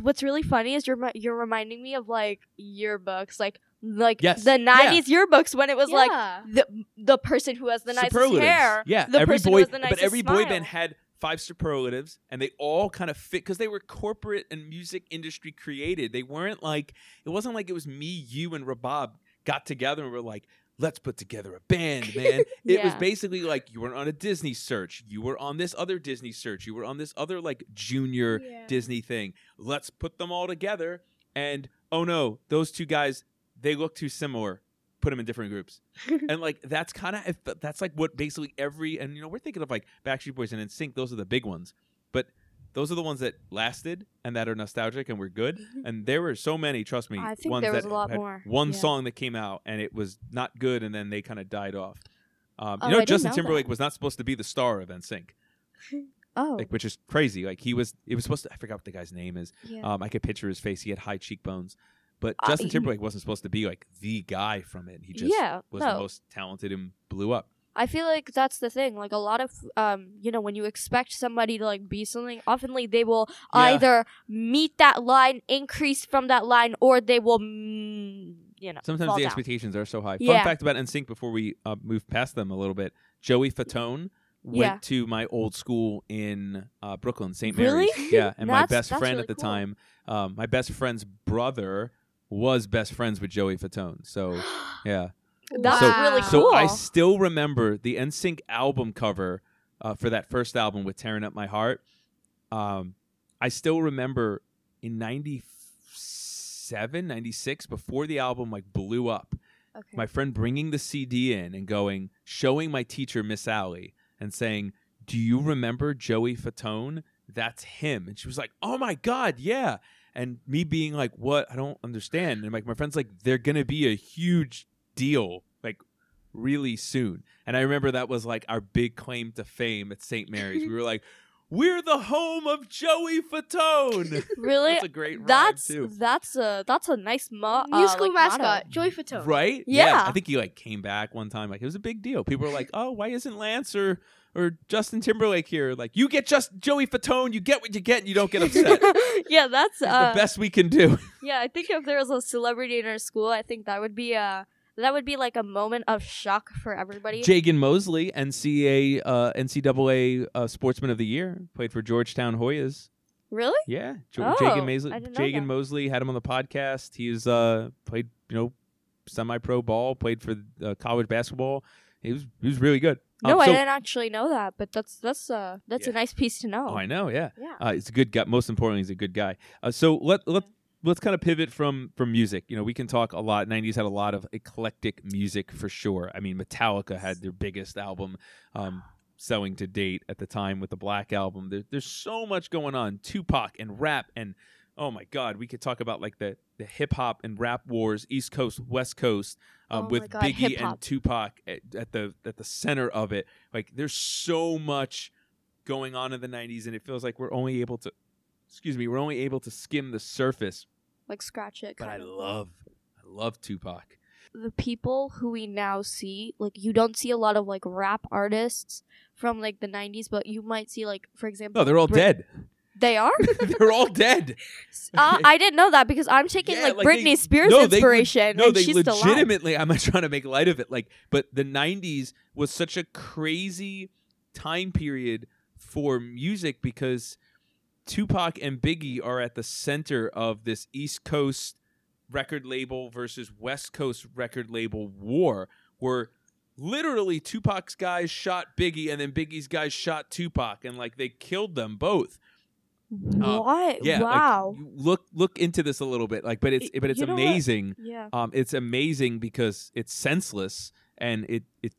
what's really funny is you're you're reminding me of like yearbooks, like like Yes. the Yeah. '90s yearbooks when it was like the the person who has the nicest superlatives. hair. Yeah, the every person boy, who has the but nicest every boy band had five superlatives, and they all kind of fit because they were corporate and music industry created. They weren't like it wasn't like it was me, you, and Rabaab got together and were like. Let's put together a band, (laughs) man. It was basically like you were on a Disney search, you were on this other Disney search, you were on this other like junior Yeah. Disney thing. Let's put them all together. And oh no, those two guys, they look too similar. Put them in different groups. (laughs) and like that's kind of that's like what basically every and you know we're thinking of like Backstreet Boys and NSYNC. Those are the big ones, those are the ones that lasted and that are nostalgic and were good. And there were so many, trust me, I think ones there was that a lot more. One Yeah. song that came out and it was not good, and then they kind of died off. Um, Oh, you know, I Justin know Timberlake that. was not supposed to be the star of NSYNC, (laughs) oh, like which is crazy. Like he was, it was supposed to. I forgot what the guy's name is. yeah. Um, I could picture his face. He had high cheekbones, but Uh, Justin he- Timberlake wasn't supposed to be like the guy from it. He just yeah, was no. the most talented and blew up. I feel like that's the thing. Like a lot of, um, you know, when you expect somebody to like be something, oftenly they will Yeah. either meet that line, increase from that line, or they will, mm, you know, Sometimes the down. expectations are so high. Fun Yeah. fact about NSYNC before we uh, move past them a little bit: Joey Fatone went Yeah. to my old school in uh, Brooklyn, St. Really? Mary's. (laughs) Yeah, and my best friend really at the cool. time, um, my best friend's brother was best friends with Joey Fatone. So (gasps) yeah. That's So- really cool. So. I still remember the NSYNC album cover uh, for that first album with "Tearing Up My Heart." Um, I still remember in 97, 96, before the album like blew up. okay. My friend bringing the CD in and going, showing my teacher Miss Allie and saying, "Do you remember Joey Fatone? That's him." And she was like, "Oh my god, yeah." And me being like, "What? I don't understand." And like my friend's like, "They're gonna be a huge deal, like really soon." And I remember that was like our big claim to fame at St. Mary's. we were like, "We're the home of Joey Fatone." (laughs) really, That's a great rhyme that's too. that's a that's a nice mo- uh, Musical like, mascot, motto. Joey Fatone. Right? Yeah. I think he like came back one time. Like it was a big deal. People were like, "Oh, why isn't Lance or or Justin Timberlake here?" Like you get just Joey Fatone, you get what you get, and you don't get upset. (laughs) yeah, that's uh, the best we can do. (laughs) yeah. I think if there was a celebrity in our school, I think that would be a that would be like a moment of shock for everybody. Jagan Mosely, NCAA uh, NCAA uh, Sportsman of the Year, played for Georgetown Hoyas. really? Yeah, jo- Oh, Jagan Mosely. I didn't know Jagan. Mosely had him on the podcast. He's uh played you know semi-pro ball, played for uh, college basketball. He was he was really good. No, Um, I didn't actually know that, but that's that's uh that's Yeah. a nice piece to know. Oh, I know. Yeah. yeah. Uh, he's a good guy. Most importantly, he's a good guy. Uh, so let let let's kind of pivot from from music. You know, we can talk a lot. '90s had a lot of eclectic music for sure. I mean, Metallica had their biggest album um, selling to date at the time with the Black Album. There, there's so much going on. Tupac and rap and oh my God, we could talk about like the the hip hop and rap wars, East Coast, West Coast, um, Oh with God, Biggie hip-hop. and Tupac at, at the at the center of it. Like, there's so much going on in the 90s and it feels like we're only able to excuse me we're only able to skim the surface Like scratch it. but i of. love i love tupac the people who we now see. Like you don't see a lot of like rap artists from like the '90s, but you might see like, for example, no they're all Brit- dead They are. (laughs) they're all dead uh, I didn't know that because I'm taking Yeah, like, like, Britney they- Spears no, they inspiration, no they she's still alive. legitimately i'm not trying to make light of it like but the 90s was such a crazy time period for music because tupac and biggie are at the center of this east coast record label versus west coast record label war where literally tupac's guys shot biggie and then biggie's guys shot tupac and like they killed them both Uh, What? yeah wow. you look look into this a little bit like but it's Y- but it's you know what? amazing yeah. um, it's amazing because it's senseless and it it's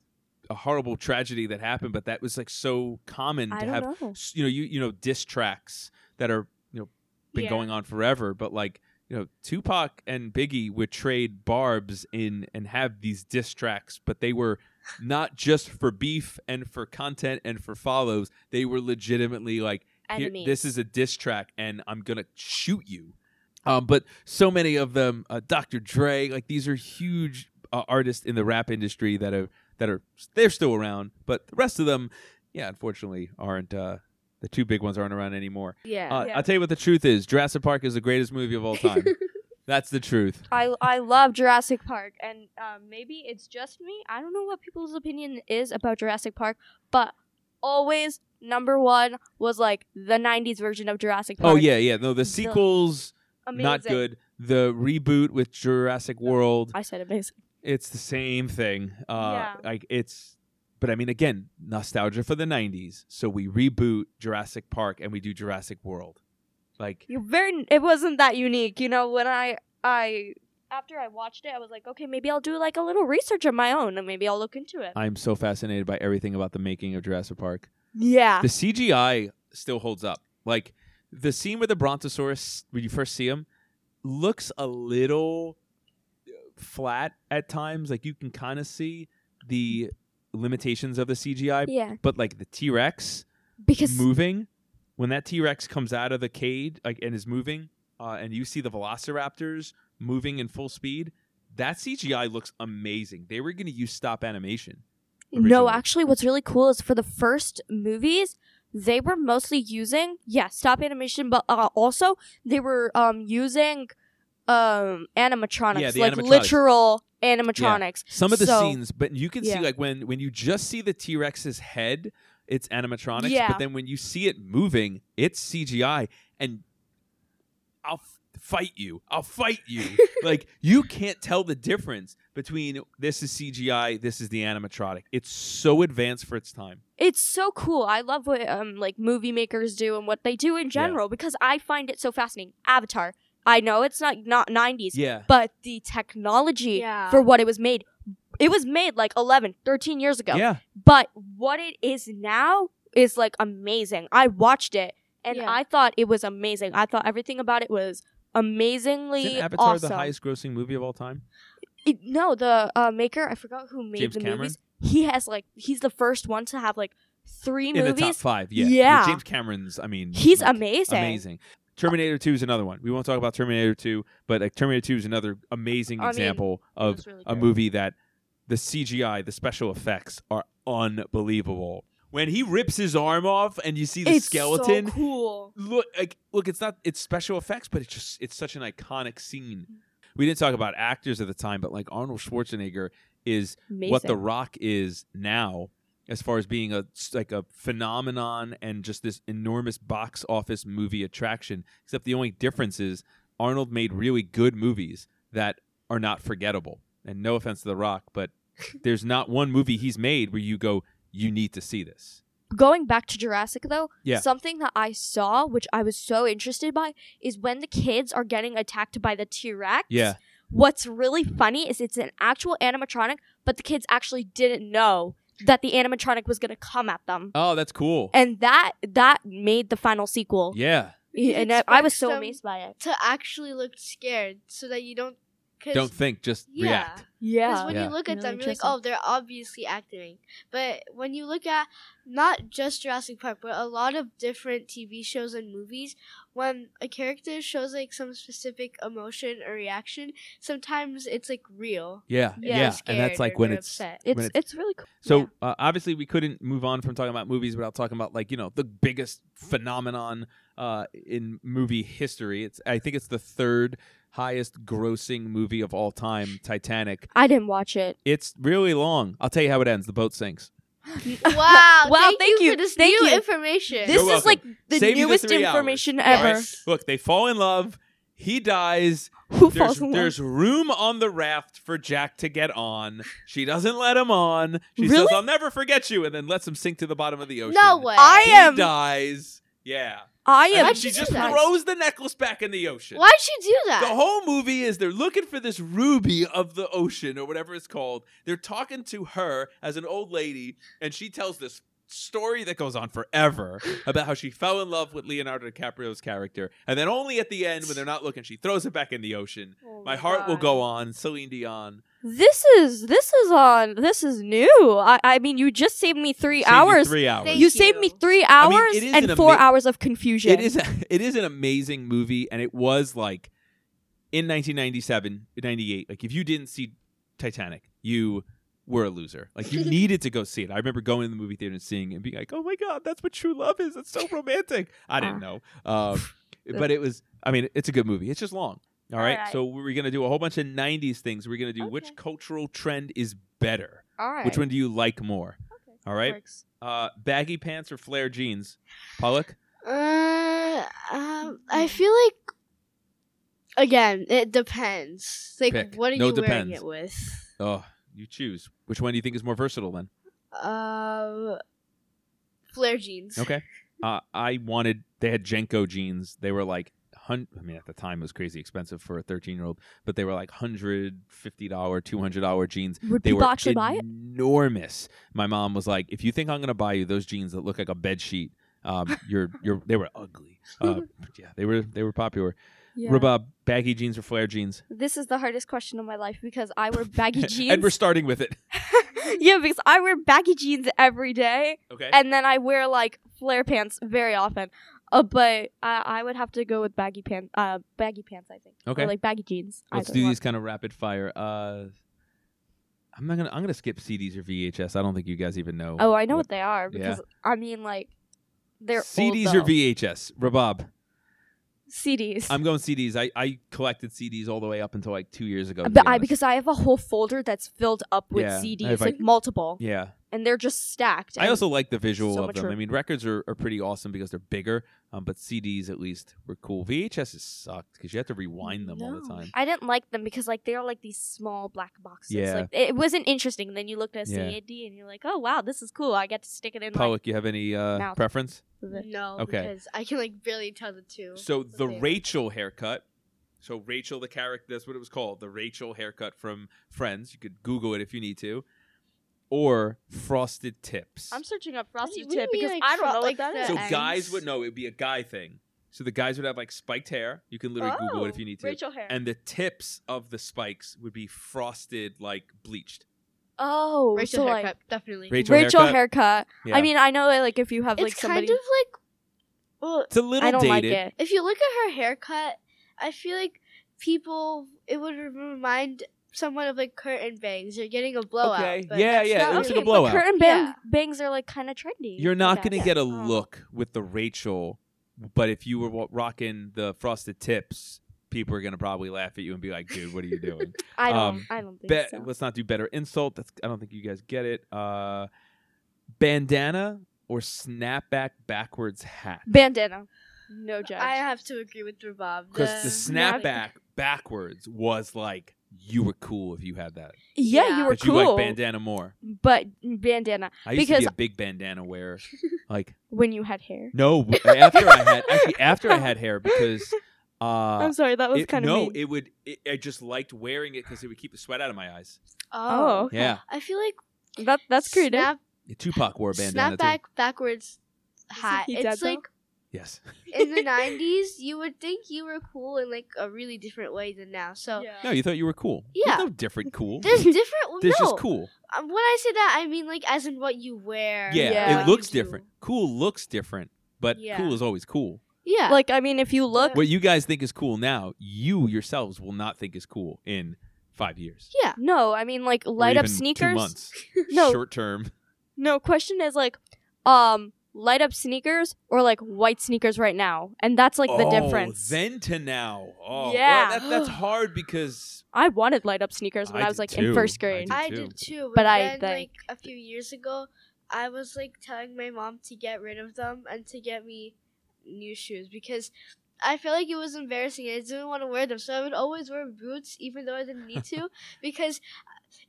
a horrible tragedy that happened, but that was like so common to have. know. You know, you you know, diss tracks that are you know been Yeah. going on forever, but like you know, Tupac and Biggie would trade barbs in and have these diss tracks, but they were not just for beef and for content and for follows. They were legitimately like, this is a diss track, and I'm gonna shoot you. Um, but so many of them, uh, Dr. Dre, like these are huge uh, artists in the rap industry that are that are they're still around, but the rest of them, yeah, unfortunately, aren't. Uh, the two big ones aren't around anymore. yeah. Uh, yeah. I'll tell you what the truth is: Jurassic Park is the greatest movie of all (laughs) time. That's the truth. I I love Jurassic Park, and um, maybe it's just me. I don't know what people's opinion is about Jurassic Park, but always number one was like the '90s version of Jurassic Park. Oh yeah, yeah. No, the sequels amazing. not good. The reboot with Jurassic World, I said amazing. it's the same thing. Uh Yeah. like it's but I mean again, nostalgia for the 90s. So we reboot Jurassic Park and we do Jurassic World. Like You very. It wasn't that unique, you know. When I I after I watched it, I was like, okay, maybe I'll do like a little research of my own, and maybe I'll look into it. I'm so fascinated by everything about the making of Jurassic Park. Yeah. The CGI still holds up. Like the scene with the Brontosaurus when you first see him looks a little uh, flat at times. Like you can kind of see the limitations of the CGI, Yeah. but like the T Rex Because moving when that T Rex comes out of the cage like and is moving, uh, and you see the Velociraptors moving in full speed. That CGI looks amazing. They were going to use stop animation. No, actually, what's really cool is for the first movies, they were mostly using yeah stop animation, but uh, also they were um using um animatronics, Yeah, like animatronics. literal animatronics. Some of the So- scenes, but you can see like when when you just see the T Rex's head, it's animatronics. Yeah. But then when you see it moving, it's CGI. And I'll f- fight you. I'll fight you. (laughs) like you can't tell the difference between this is CGI, this is the animatronic. It's so advanced for its time. It's so cool. I love what um like movie makers do and what they do in general because I find it so fascinating. Avatar. I know it's not not 90s, Yeah. but the technology Yeah. for what it was made, it was made like 11, 13 years ago. Yeah. But what it is now is like amazing. I watched it and Yeah. I thought it was amazing. I thought everything about it was amazingly Isn't Avatar awesome. the highest grossing movie of all time? It- no, the uh, maker, I forgot who made James the Cameron? movies. He has like he's the first one to have like three In the top movies. five, yeah. Yeah. James Cameron's, I mean, He's like, amazing. amazing. Terminator 2 is another one. We won't talk about Terminator 2, but like Terminator 2 is another amazing I mean, example of really a movie that the CGI, the special effects are unbelievable. When he rips his arm off and you see the It's skeleton, So cool. look like look, it's not it's special effects, but it's just it's such an iconic scene. We didn't talk about actors at the time, but like Arnold Schwarzenegger is Amazing. what The Rock is now, as far as being a like a phenomenon and just this enormous box office movie attraction. Except the only difference is Arnold made really good movies that are not forgettable. And no offense to The Rock, but (laughs) there's not one movie he's made where you go, you need to see this. Going back to Jurassic though, Yeah. something that I saw which I was so interested by is when the kids are getting attacked by the T-Rex. Yeah. What's really funny is it's an actual animatronic, but the kids actually didn't know that the animatronic was going to come at them. Oh, that's cool. And that that made the final sequel. yeah. Yeah, and I, I was so amazed by it. to actually look scared so that you don't. Cause, Don't think, just yeah. react. Yeah. Because when Yeah. you look at Really them, you're like, oh, they're obviously acting. But when you look at not just Jurassic Park, but a lot of different TV shows and movies, when a character shows like some specific emotion or reaction, sometimes it's like real. Yeah. Yeah. Yeah. And that's like when they're it's upset. It's it's, really cool. So Yeah. uh, obviously we couldn't move on from talking about movies without talking about like you know the biggest phenomenon uh, in movie history. It's I think it's the third highest grossing movie of all time, Titanic. I didn't watch it. It's really long. I'll tell you how it ends. The boat sinks. (laughs) Wow! Wow, thank, thank you, you, for this thank new you. information. This You're is welcome. like the Save you the newest hours. information Right. ever. Look, they fall in love. He dies. Who There's, falls in love? there's room on the raft for Jack to get on. She doesn't let him on. She says, "I'll never forget you," and then lets him sink to the bottom of the ocean. no way. I He am- dies. Yeah. I am. then she just that? throws the necklace back in the ocean. Why'd she do that? The whole movie is they're looking for this ruby of the ocean or whatever it's called. They're talking to her as an old lady, and she tells this story that goes on forever about how she fell in love with Leonardo DiCaprio's character. And then only at the end, when they're not looking, she throws it back in the ocean. Oh My heart will go on. Celine Dion. This is this is on. This is new. I I mean, you just saved me three Saved you hours. Three hours. Thank you you. saved me three I mean, hours it is and an four ama- hours of confusion. It is a, it is an amazing movie, and it was like in 1997, 98. Like if you didn't see Titanic, you were a loser. Like you (laughs) needed to go see it. I remember going to the movie theater and seeing it and being like, "Oh my god, that's what true love is. It's so romantic." I didn't know, um, (laughs) but it was. I mean, it's a good movie. It's just long. All right. Alright. So we're gonna do a whole bunch of '90s things. We're gonna do which cultural trend is better. All right. Which one do you like more? Okay. All right. Works. Uh, baggy pants or flare jeans? Palak. Uh, um, I feel like again, it depends. Like, Pick. what are No you wearing it with? Oh, you choose. Which one do you think is more versatile then? Um, flare jeans. Okay. (laughs) Uh, I wanted. They had JNCO jeans. They were like. Hun- I mean, at the time, it was crazy expensive for a 13 year old, but they were like $150, $200 jeans. Would They people were actually buy it? enormous. My mom was like, "If you think I'm going to buy you those jeans that look like a bed sheet, um, (laughs) you're you're they were ugly. Uh, yeah, they were they were popular. Yeah. Baggy jeans or flare jeans? This is the hardest question of my life because I wear baggy (laughs) jeans. and we're starting with it. (laughs) yeah, because I wear baggy jeans every day, Okay. and then I wear like flare pants very often. Uh, but I, I would have to go with baggy pants. Uh, baggy pants, I think. Okay. Or like baggy jeans. Let's do these kind of rapid fire. Uh, I'm not gonna. I'm gonna skip CDs or VHS. I don't think you guys even know. Oh, I know what they are Yeah. because I mean, like, they're CDs old, or. VHS. Rabaab. CDs. I'm going CDs. I, I collected CDs all the way up until like two years ago. but be I because I have a whole folder that's filled up with Yeah, CDs, like, like- multiple, yeah, and they're just stacked. I also like the visual so of much them. I mean, records are, are pretty awesome because they're bigger, um, but CDs at least were cool. VHSs sucked because you have to rewind them all the time. I didn't like them because like they're like these small black boxes. Yeah. Like it wasn't interesting. And then you looked at a Yeah. CD and you're like, oh wow, this is cool. I get to stick it in Palak, you have any uh, Mouth. preference? No, Okay. because I can like barely tell the two. So the Okay. Rachel haircut. So Rachel, the character, that's what it was called. The Rachel haircut from Friends. You could Google it if you need to. Or frosted tips. I'm searching up frosty What do you tip mean, because like, I don't fro- know like what that the so ends? guys would know it would be a guy thing. So the guys would have like spiked hair. You can literally Google it if oh, you need to. Oh, Rachel hair. And the tips of the spikes would be frosted, like bleached. oh, Rachel so haircut, like definitely. Rachel, Rachel haircut. haircut. Yeah. I mean, I know like if you have like it's somebody. kind of like, well, it's a little I don't dated. like it. if you look at her haircut, I feel like people it would remind someone of like curtain bangs. You're getting a blowout. Okay. but Yeah, that's yeah, it looks really- like a blowout. But curtain bang- Yeah. bangs are like kind of trendy. You're not going to get a look with the Rachel, but if you were rocking the frosted tips, people are going to probably laugh at you and be like, "Dude, what are you doing?" (laughs) I don't. Um, I don't think Be- so. Let's not do better insult. That's I don't think you guys get it. Uh, bandana or snapback backwards hat? Bandana. No judge. I have to agree with Rabaab. Because the snap- snapback backwards was like you were cool if you had that. yeah, Yeah. you were But you cool. like bandana more. but bandana I used to Because- be a big bandana wearer. (laughs) like when you had hair. no, (laughs) after I had actually after I had hair because. (laughs) Uh, I'm sorry, that was it- kind of no, mean. it would. It, I just liked wearing it because it would keep the sweat out of my eyes. Oh, okay. Yeah, I feel like that that's creative. Snap, Tupac wore a bandana snapback too. backwards hat. he dead, It's though? like Yes. (laughs) in the (laughs) '90s, you would think you were cool in like a really different way than now. So No, you thought you were cool. Yeah. There's no different cool. there's different. There's no, just cool. Um, when I say that, I mean like as in what you wear. Yeah, Yeah. what it you looks do. different. Cool looks different, but Yeah. cool is always cool. Yeah, Like I mean, if you look, What you guys think is cool now, you yourselves will not think is cool in five years. yeah. no, I mean like Or light up even Two sneakers. months. No. Short term. No, question is like, um, light up sneakers or like white sneakers right now, and that's like the oh, difference. Then to now. Oh, Yeah. well, that, that's (gasps) hard because I wanted light up sneakers when I I, was like too. in first I grade. did I did too. But, But I then, think- like a few years ago, I was like telling my mom to get rid of them and to get me new shoes because I felt like it was embarrassing. I didn't want to wear them, so I would always wear boots even though I didn't need to (laughs) because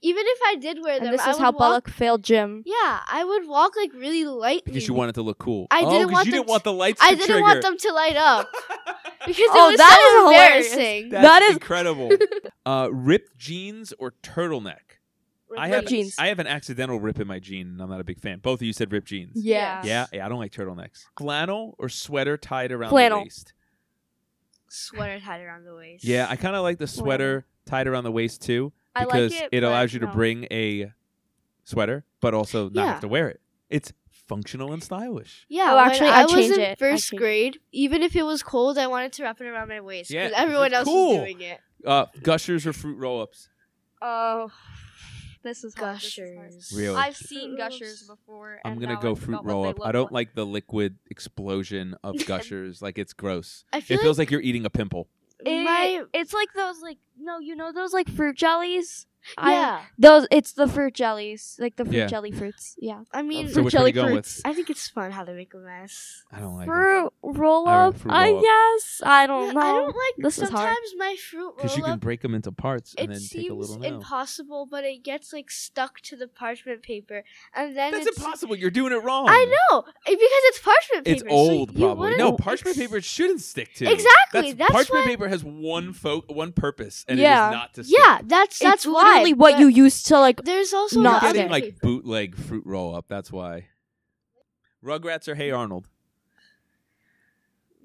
even if I did wear them, and this I is would how walk, Palak failed gym. Yeah, I would walk like really lightly because you wanted to look cool. I oh, didn't 'cause want you them didn't want the lights I to didn't trigger. want them to light up (laughs) because Oh, it was that so is hilarious. embarrassing. That's That is- incredible. (laughs) uh, ripped jeans or turtleneck? I have jeans. I have an accidental rip in my jean, and I'm not a big fan. Both of you said ripped jeans. Yeah. Yeah, yeah, I don't like turtlenecks. Flannel or sweater tied around Flannel. the waist. Sweater tied around the waist. Yeah, I kind of like the sweater tied around the waist too I like because it, it, but allows you to no. bring a sweater, but also not Yeah. have to wear it. It's functional and stylish. Yeah, Oh, when actually, I I was changed in it. I first changed it. grade, even if it was cold, I wanted to wrap it around my waist Yeah, because 'cause everyone it's else cool. was doing it. Uh, gushers or fruit roll-ups? Oh, this is hard. This is hard. Gushers. Really? I've seen gushers before. I'm and gonna now go I fruit forgot what roll they up. look I don't like. like the liquid explosion (laughs) of gushers. like it's gross. I It feels like you're eating a pimple. It- My it's like those like no, you know those like fruit jellies. I- yeah. those it's the fruit jellies, like the fruit Yeah. jelly fruits. Yeah, I oh, mean, So fruit which one are you jelly going fruits. I think it's fun how they make a mess. I don't like it fruit roll I up. like fruit I roll-up. guess I don't Yeah, know. I don't like. This sometimes my fruit roll because you can break them into parts and It then take a seems little nail. impossible, but it gets like stuck to the parchment paper, and then That's it's, impossible. You're doing it wrong. I know because it's parchment paper. It's old, you probably. No, parchment paper shouldn't stick to. Exactly, That's, that's parchment why- paper has one fo- one purpose, and Yeah. it is not to stick. Yeah, that's that's why. Literally what you used to like. There's also Not the getting other like bootleg fruit roll up. That's why. Rugrats or Hey Arnold?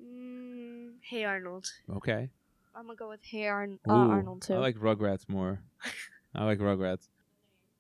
Mm, hey Arnold. Okay, I'm gonna go with Hey Arn- uh, Ooh, Arnold too. I like Rugrats more. I like Rugrats.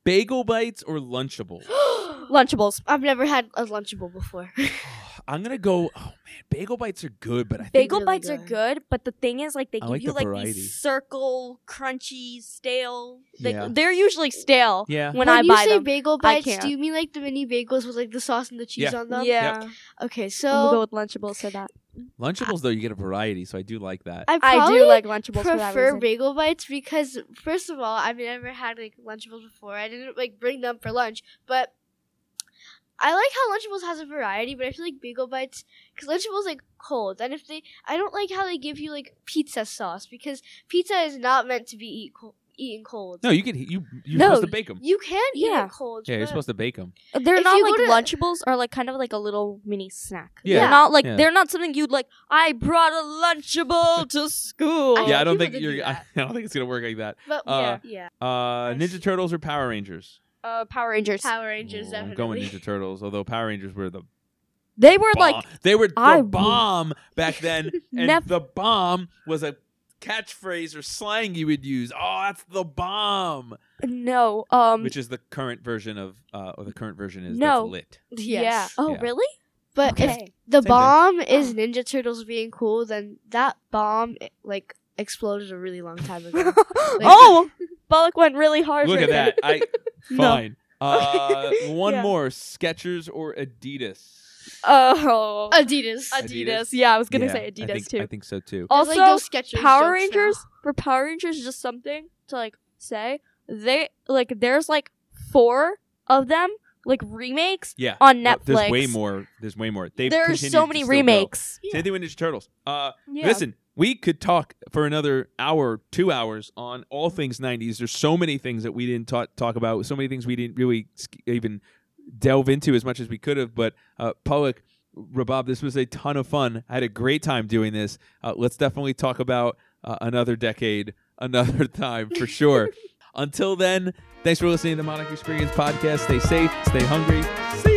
Bagel bites or Lunchables? (gasps) (gasps) Lunchables. I've never had a Lunchable before. (sighs) (laughs) I'm gonna go. Oh man, bagel bites are good, but I think Bagel really bites are good. good, but the thing is, like, they I give like you the like variety. these circle, crunchy, stale. They, Yeah. They're usually stale yeah. when, when I you buy say them. bagel I bites, can't. do you mean like the mini bagels with like the sauce and the cheese Yeah. on them? yeah, Okay, I'm gonna go with Lunchables for that. Lunchables though, you get a variety, so I do like that. I I do like Lunchables for that prefer bagel bites because first of all, I've never had like Lunchables before. I didn't like bring them for lunch, but I like how Lunchables has a variety. But I feel like bagel bites because Lunchables like cold, and if they, I don't like how they give you like pizza sauce because pizza is not meant to be eat cold, eaten cold. No, you can. You you're No, supposed to bake them. You can eat Yeah. it cold. Yeah, you're supposed to bake them. They're If not like Lunchables are like kind of like a little mini snack. Yeah. They're not like Yeah. they're not something you'd like. I brought a Lunchable to school. I Yeah, I don't think you're. (laughs) I don't think it's gonna work like that. But Uh, yeah, Uh, Ninja Turtles or Power Rangers? Uh, Power Rangers. Power Rangers Ooh, I'm definitely. going Ninja Turtles. Although Power Rangers were the They were bomb. like they were the I- bomb back (laughs) then, and Nev- the bomb was a catchphrase or slang you would use. Oh, that's the bomb, no. Um. which is the current version of, uh, or the current version is No. that's lit. Yes. Yeah. Oh, Yeah. really? But if Okay. the Same thing. bomb is Ninja Turtles being cool, then that bomb like exploded a really long time ago. (laughs) oh, (laughs) Palak went really hard. Look right at that. I (laughs) No. fine. Uh, one Yeah. more: Skechers or Adidas. Oh, Adidas. Adidas. Adidas? Yeah, I was gonna Yeah, say I Adidas think, too. I think so too. There's, also, like, those Skechers Power jokes Rangers for Power Rangers, just something to like say. They like there's like four of them like remakes Yeah, on No, Netflix. There's way more. There's way more. They've There's continued so to many still go. remakes. Same thing with Ninja Turtles. Uh, Yeah. Listen, we could talk for another hour, two hours on all things '90s. There's so many things that we didn't talk talk about. So many things we didn't really even delve into as much as we could have. But uh, Palak, Rabaab, this was a ton of fun. I had a great time doing this. Uh, let's definitely talk about uh, another decade, (laughs) another time for sure. (laughs) Until then, thanks for listening to the Monarch Experience podcast. Stay safe, stay hungry. See.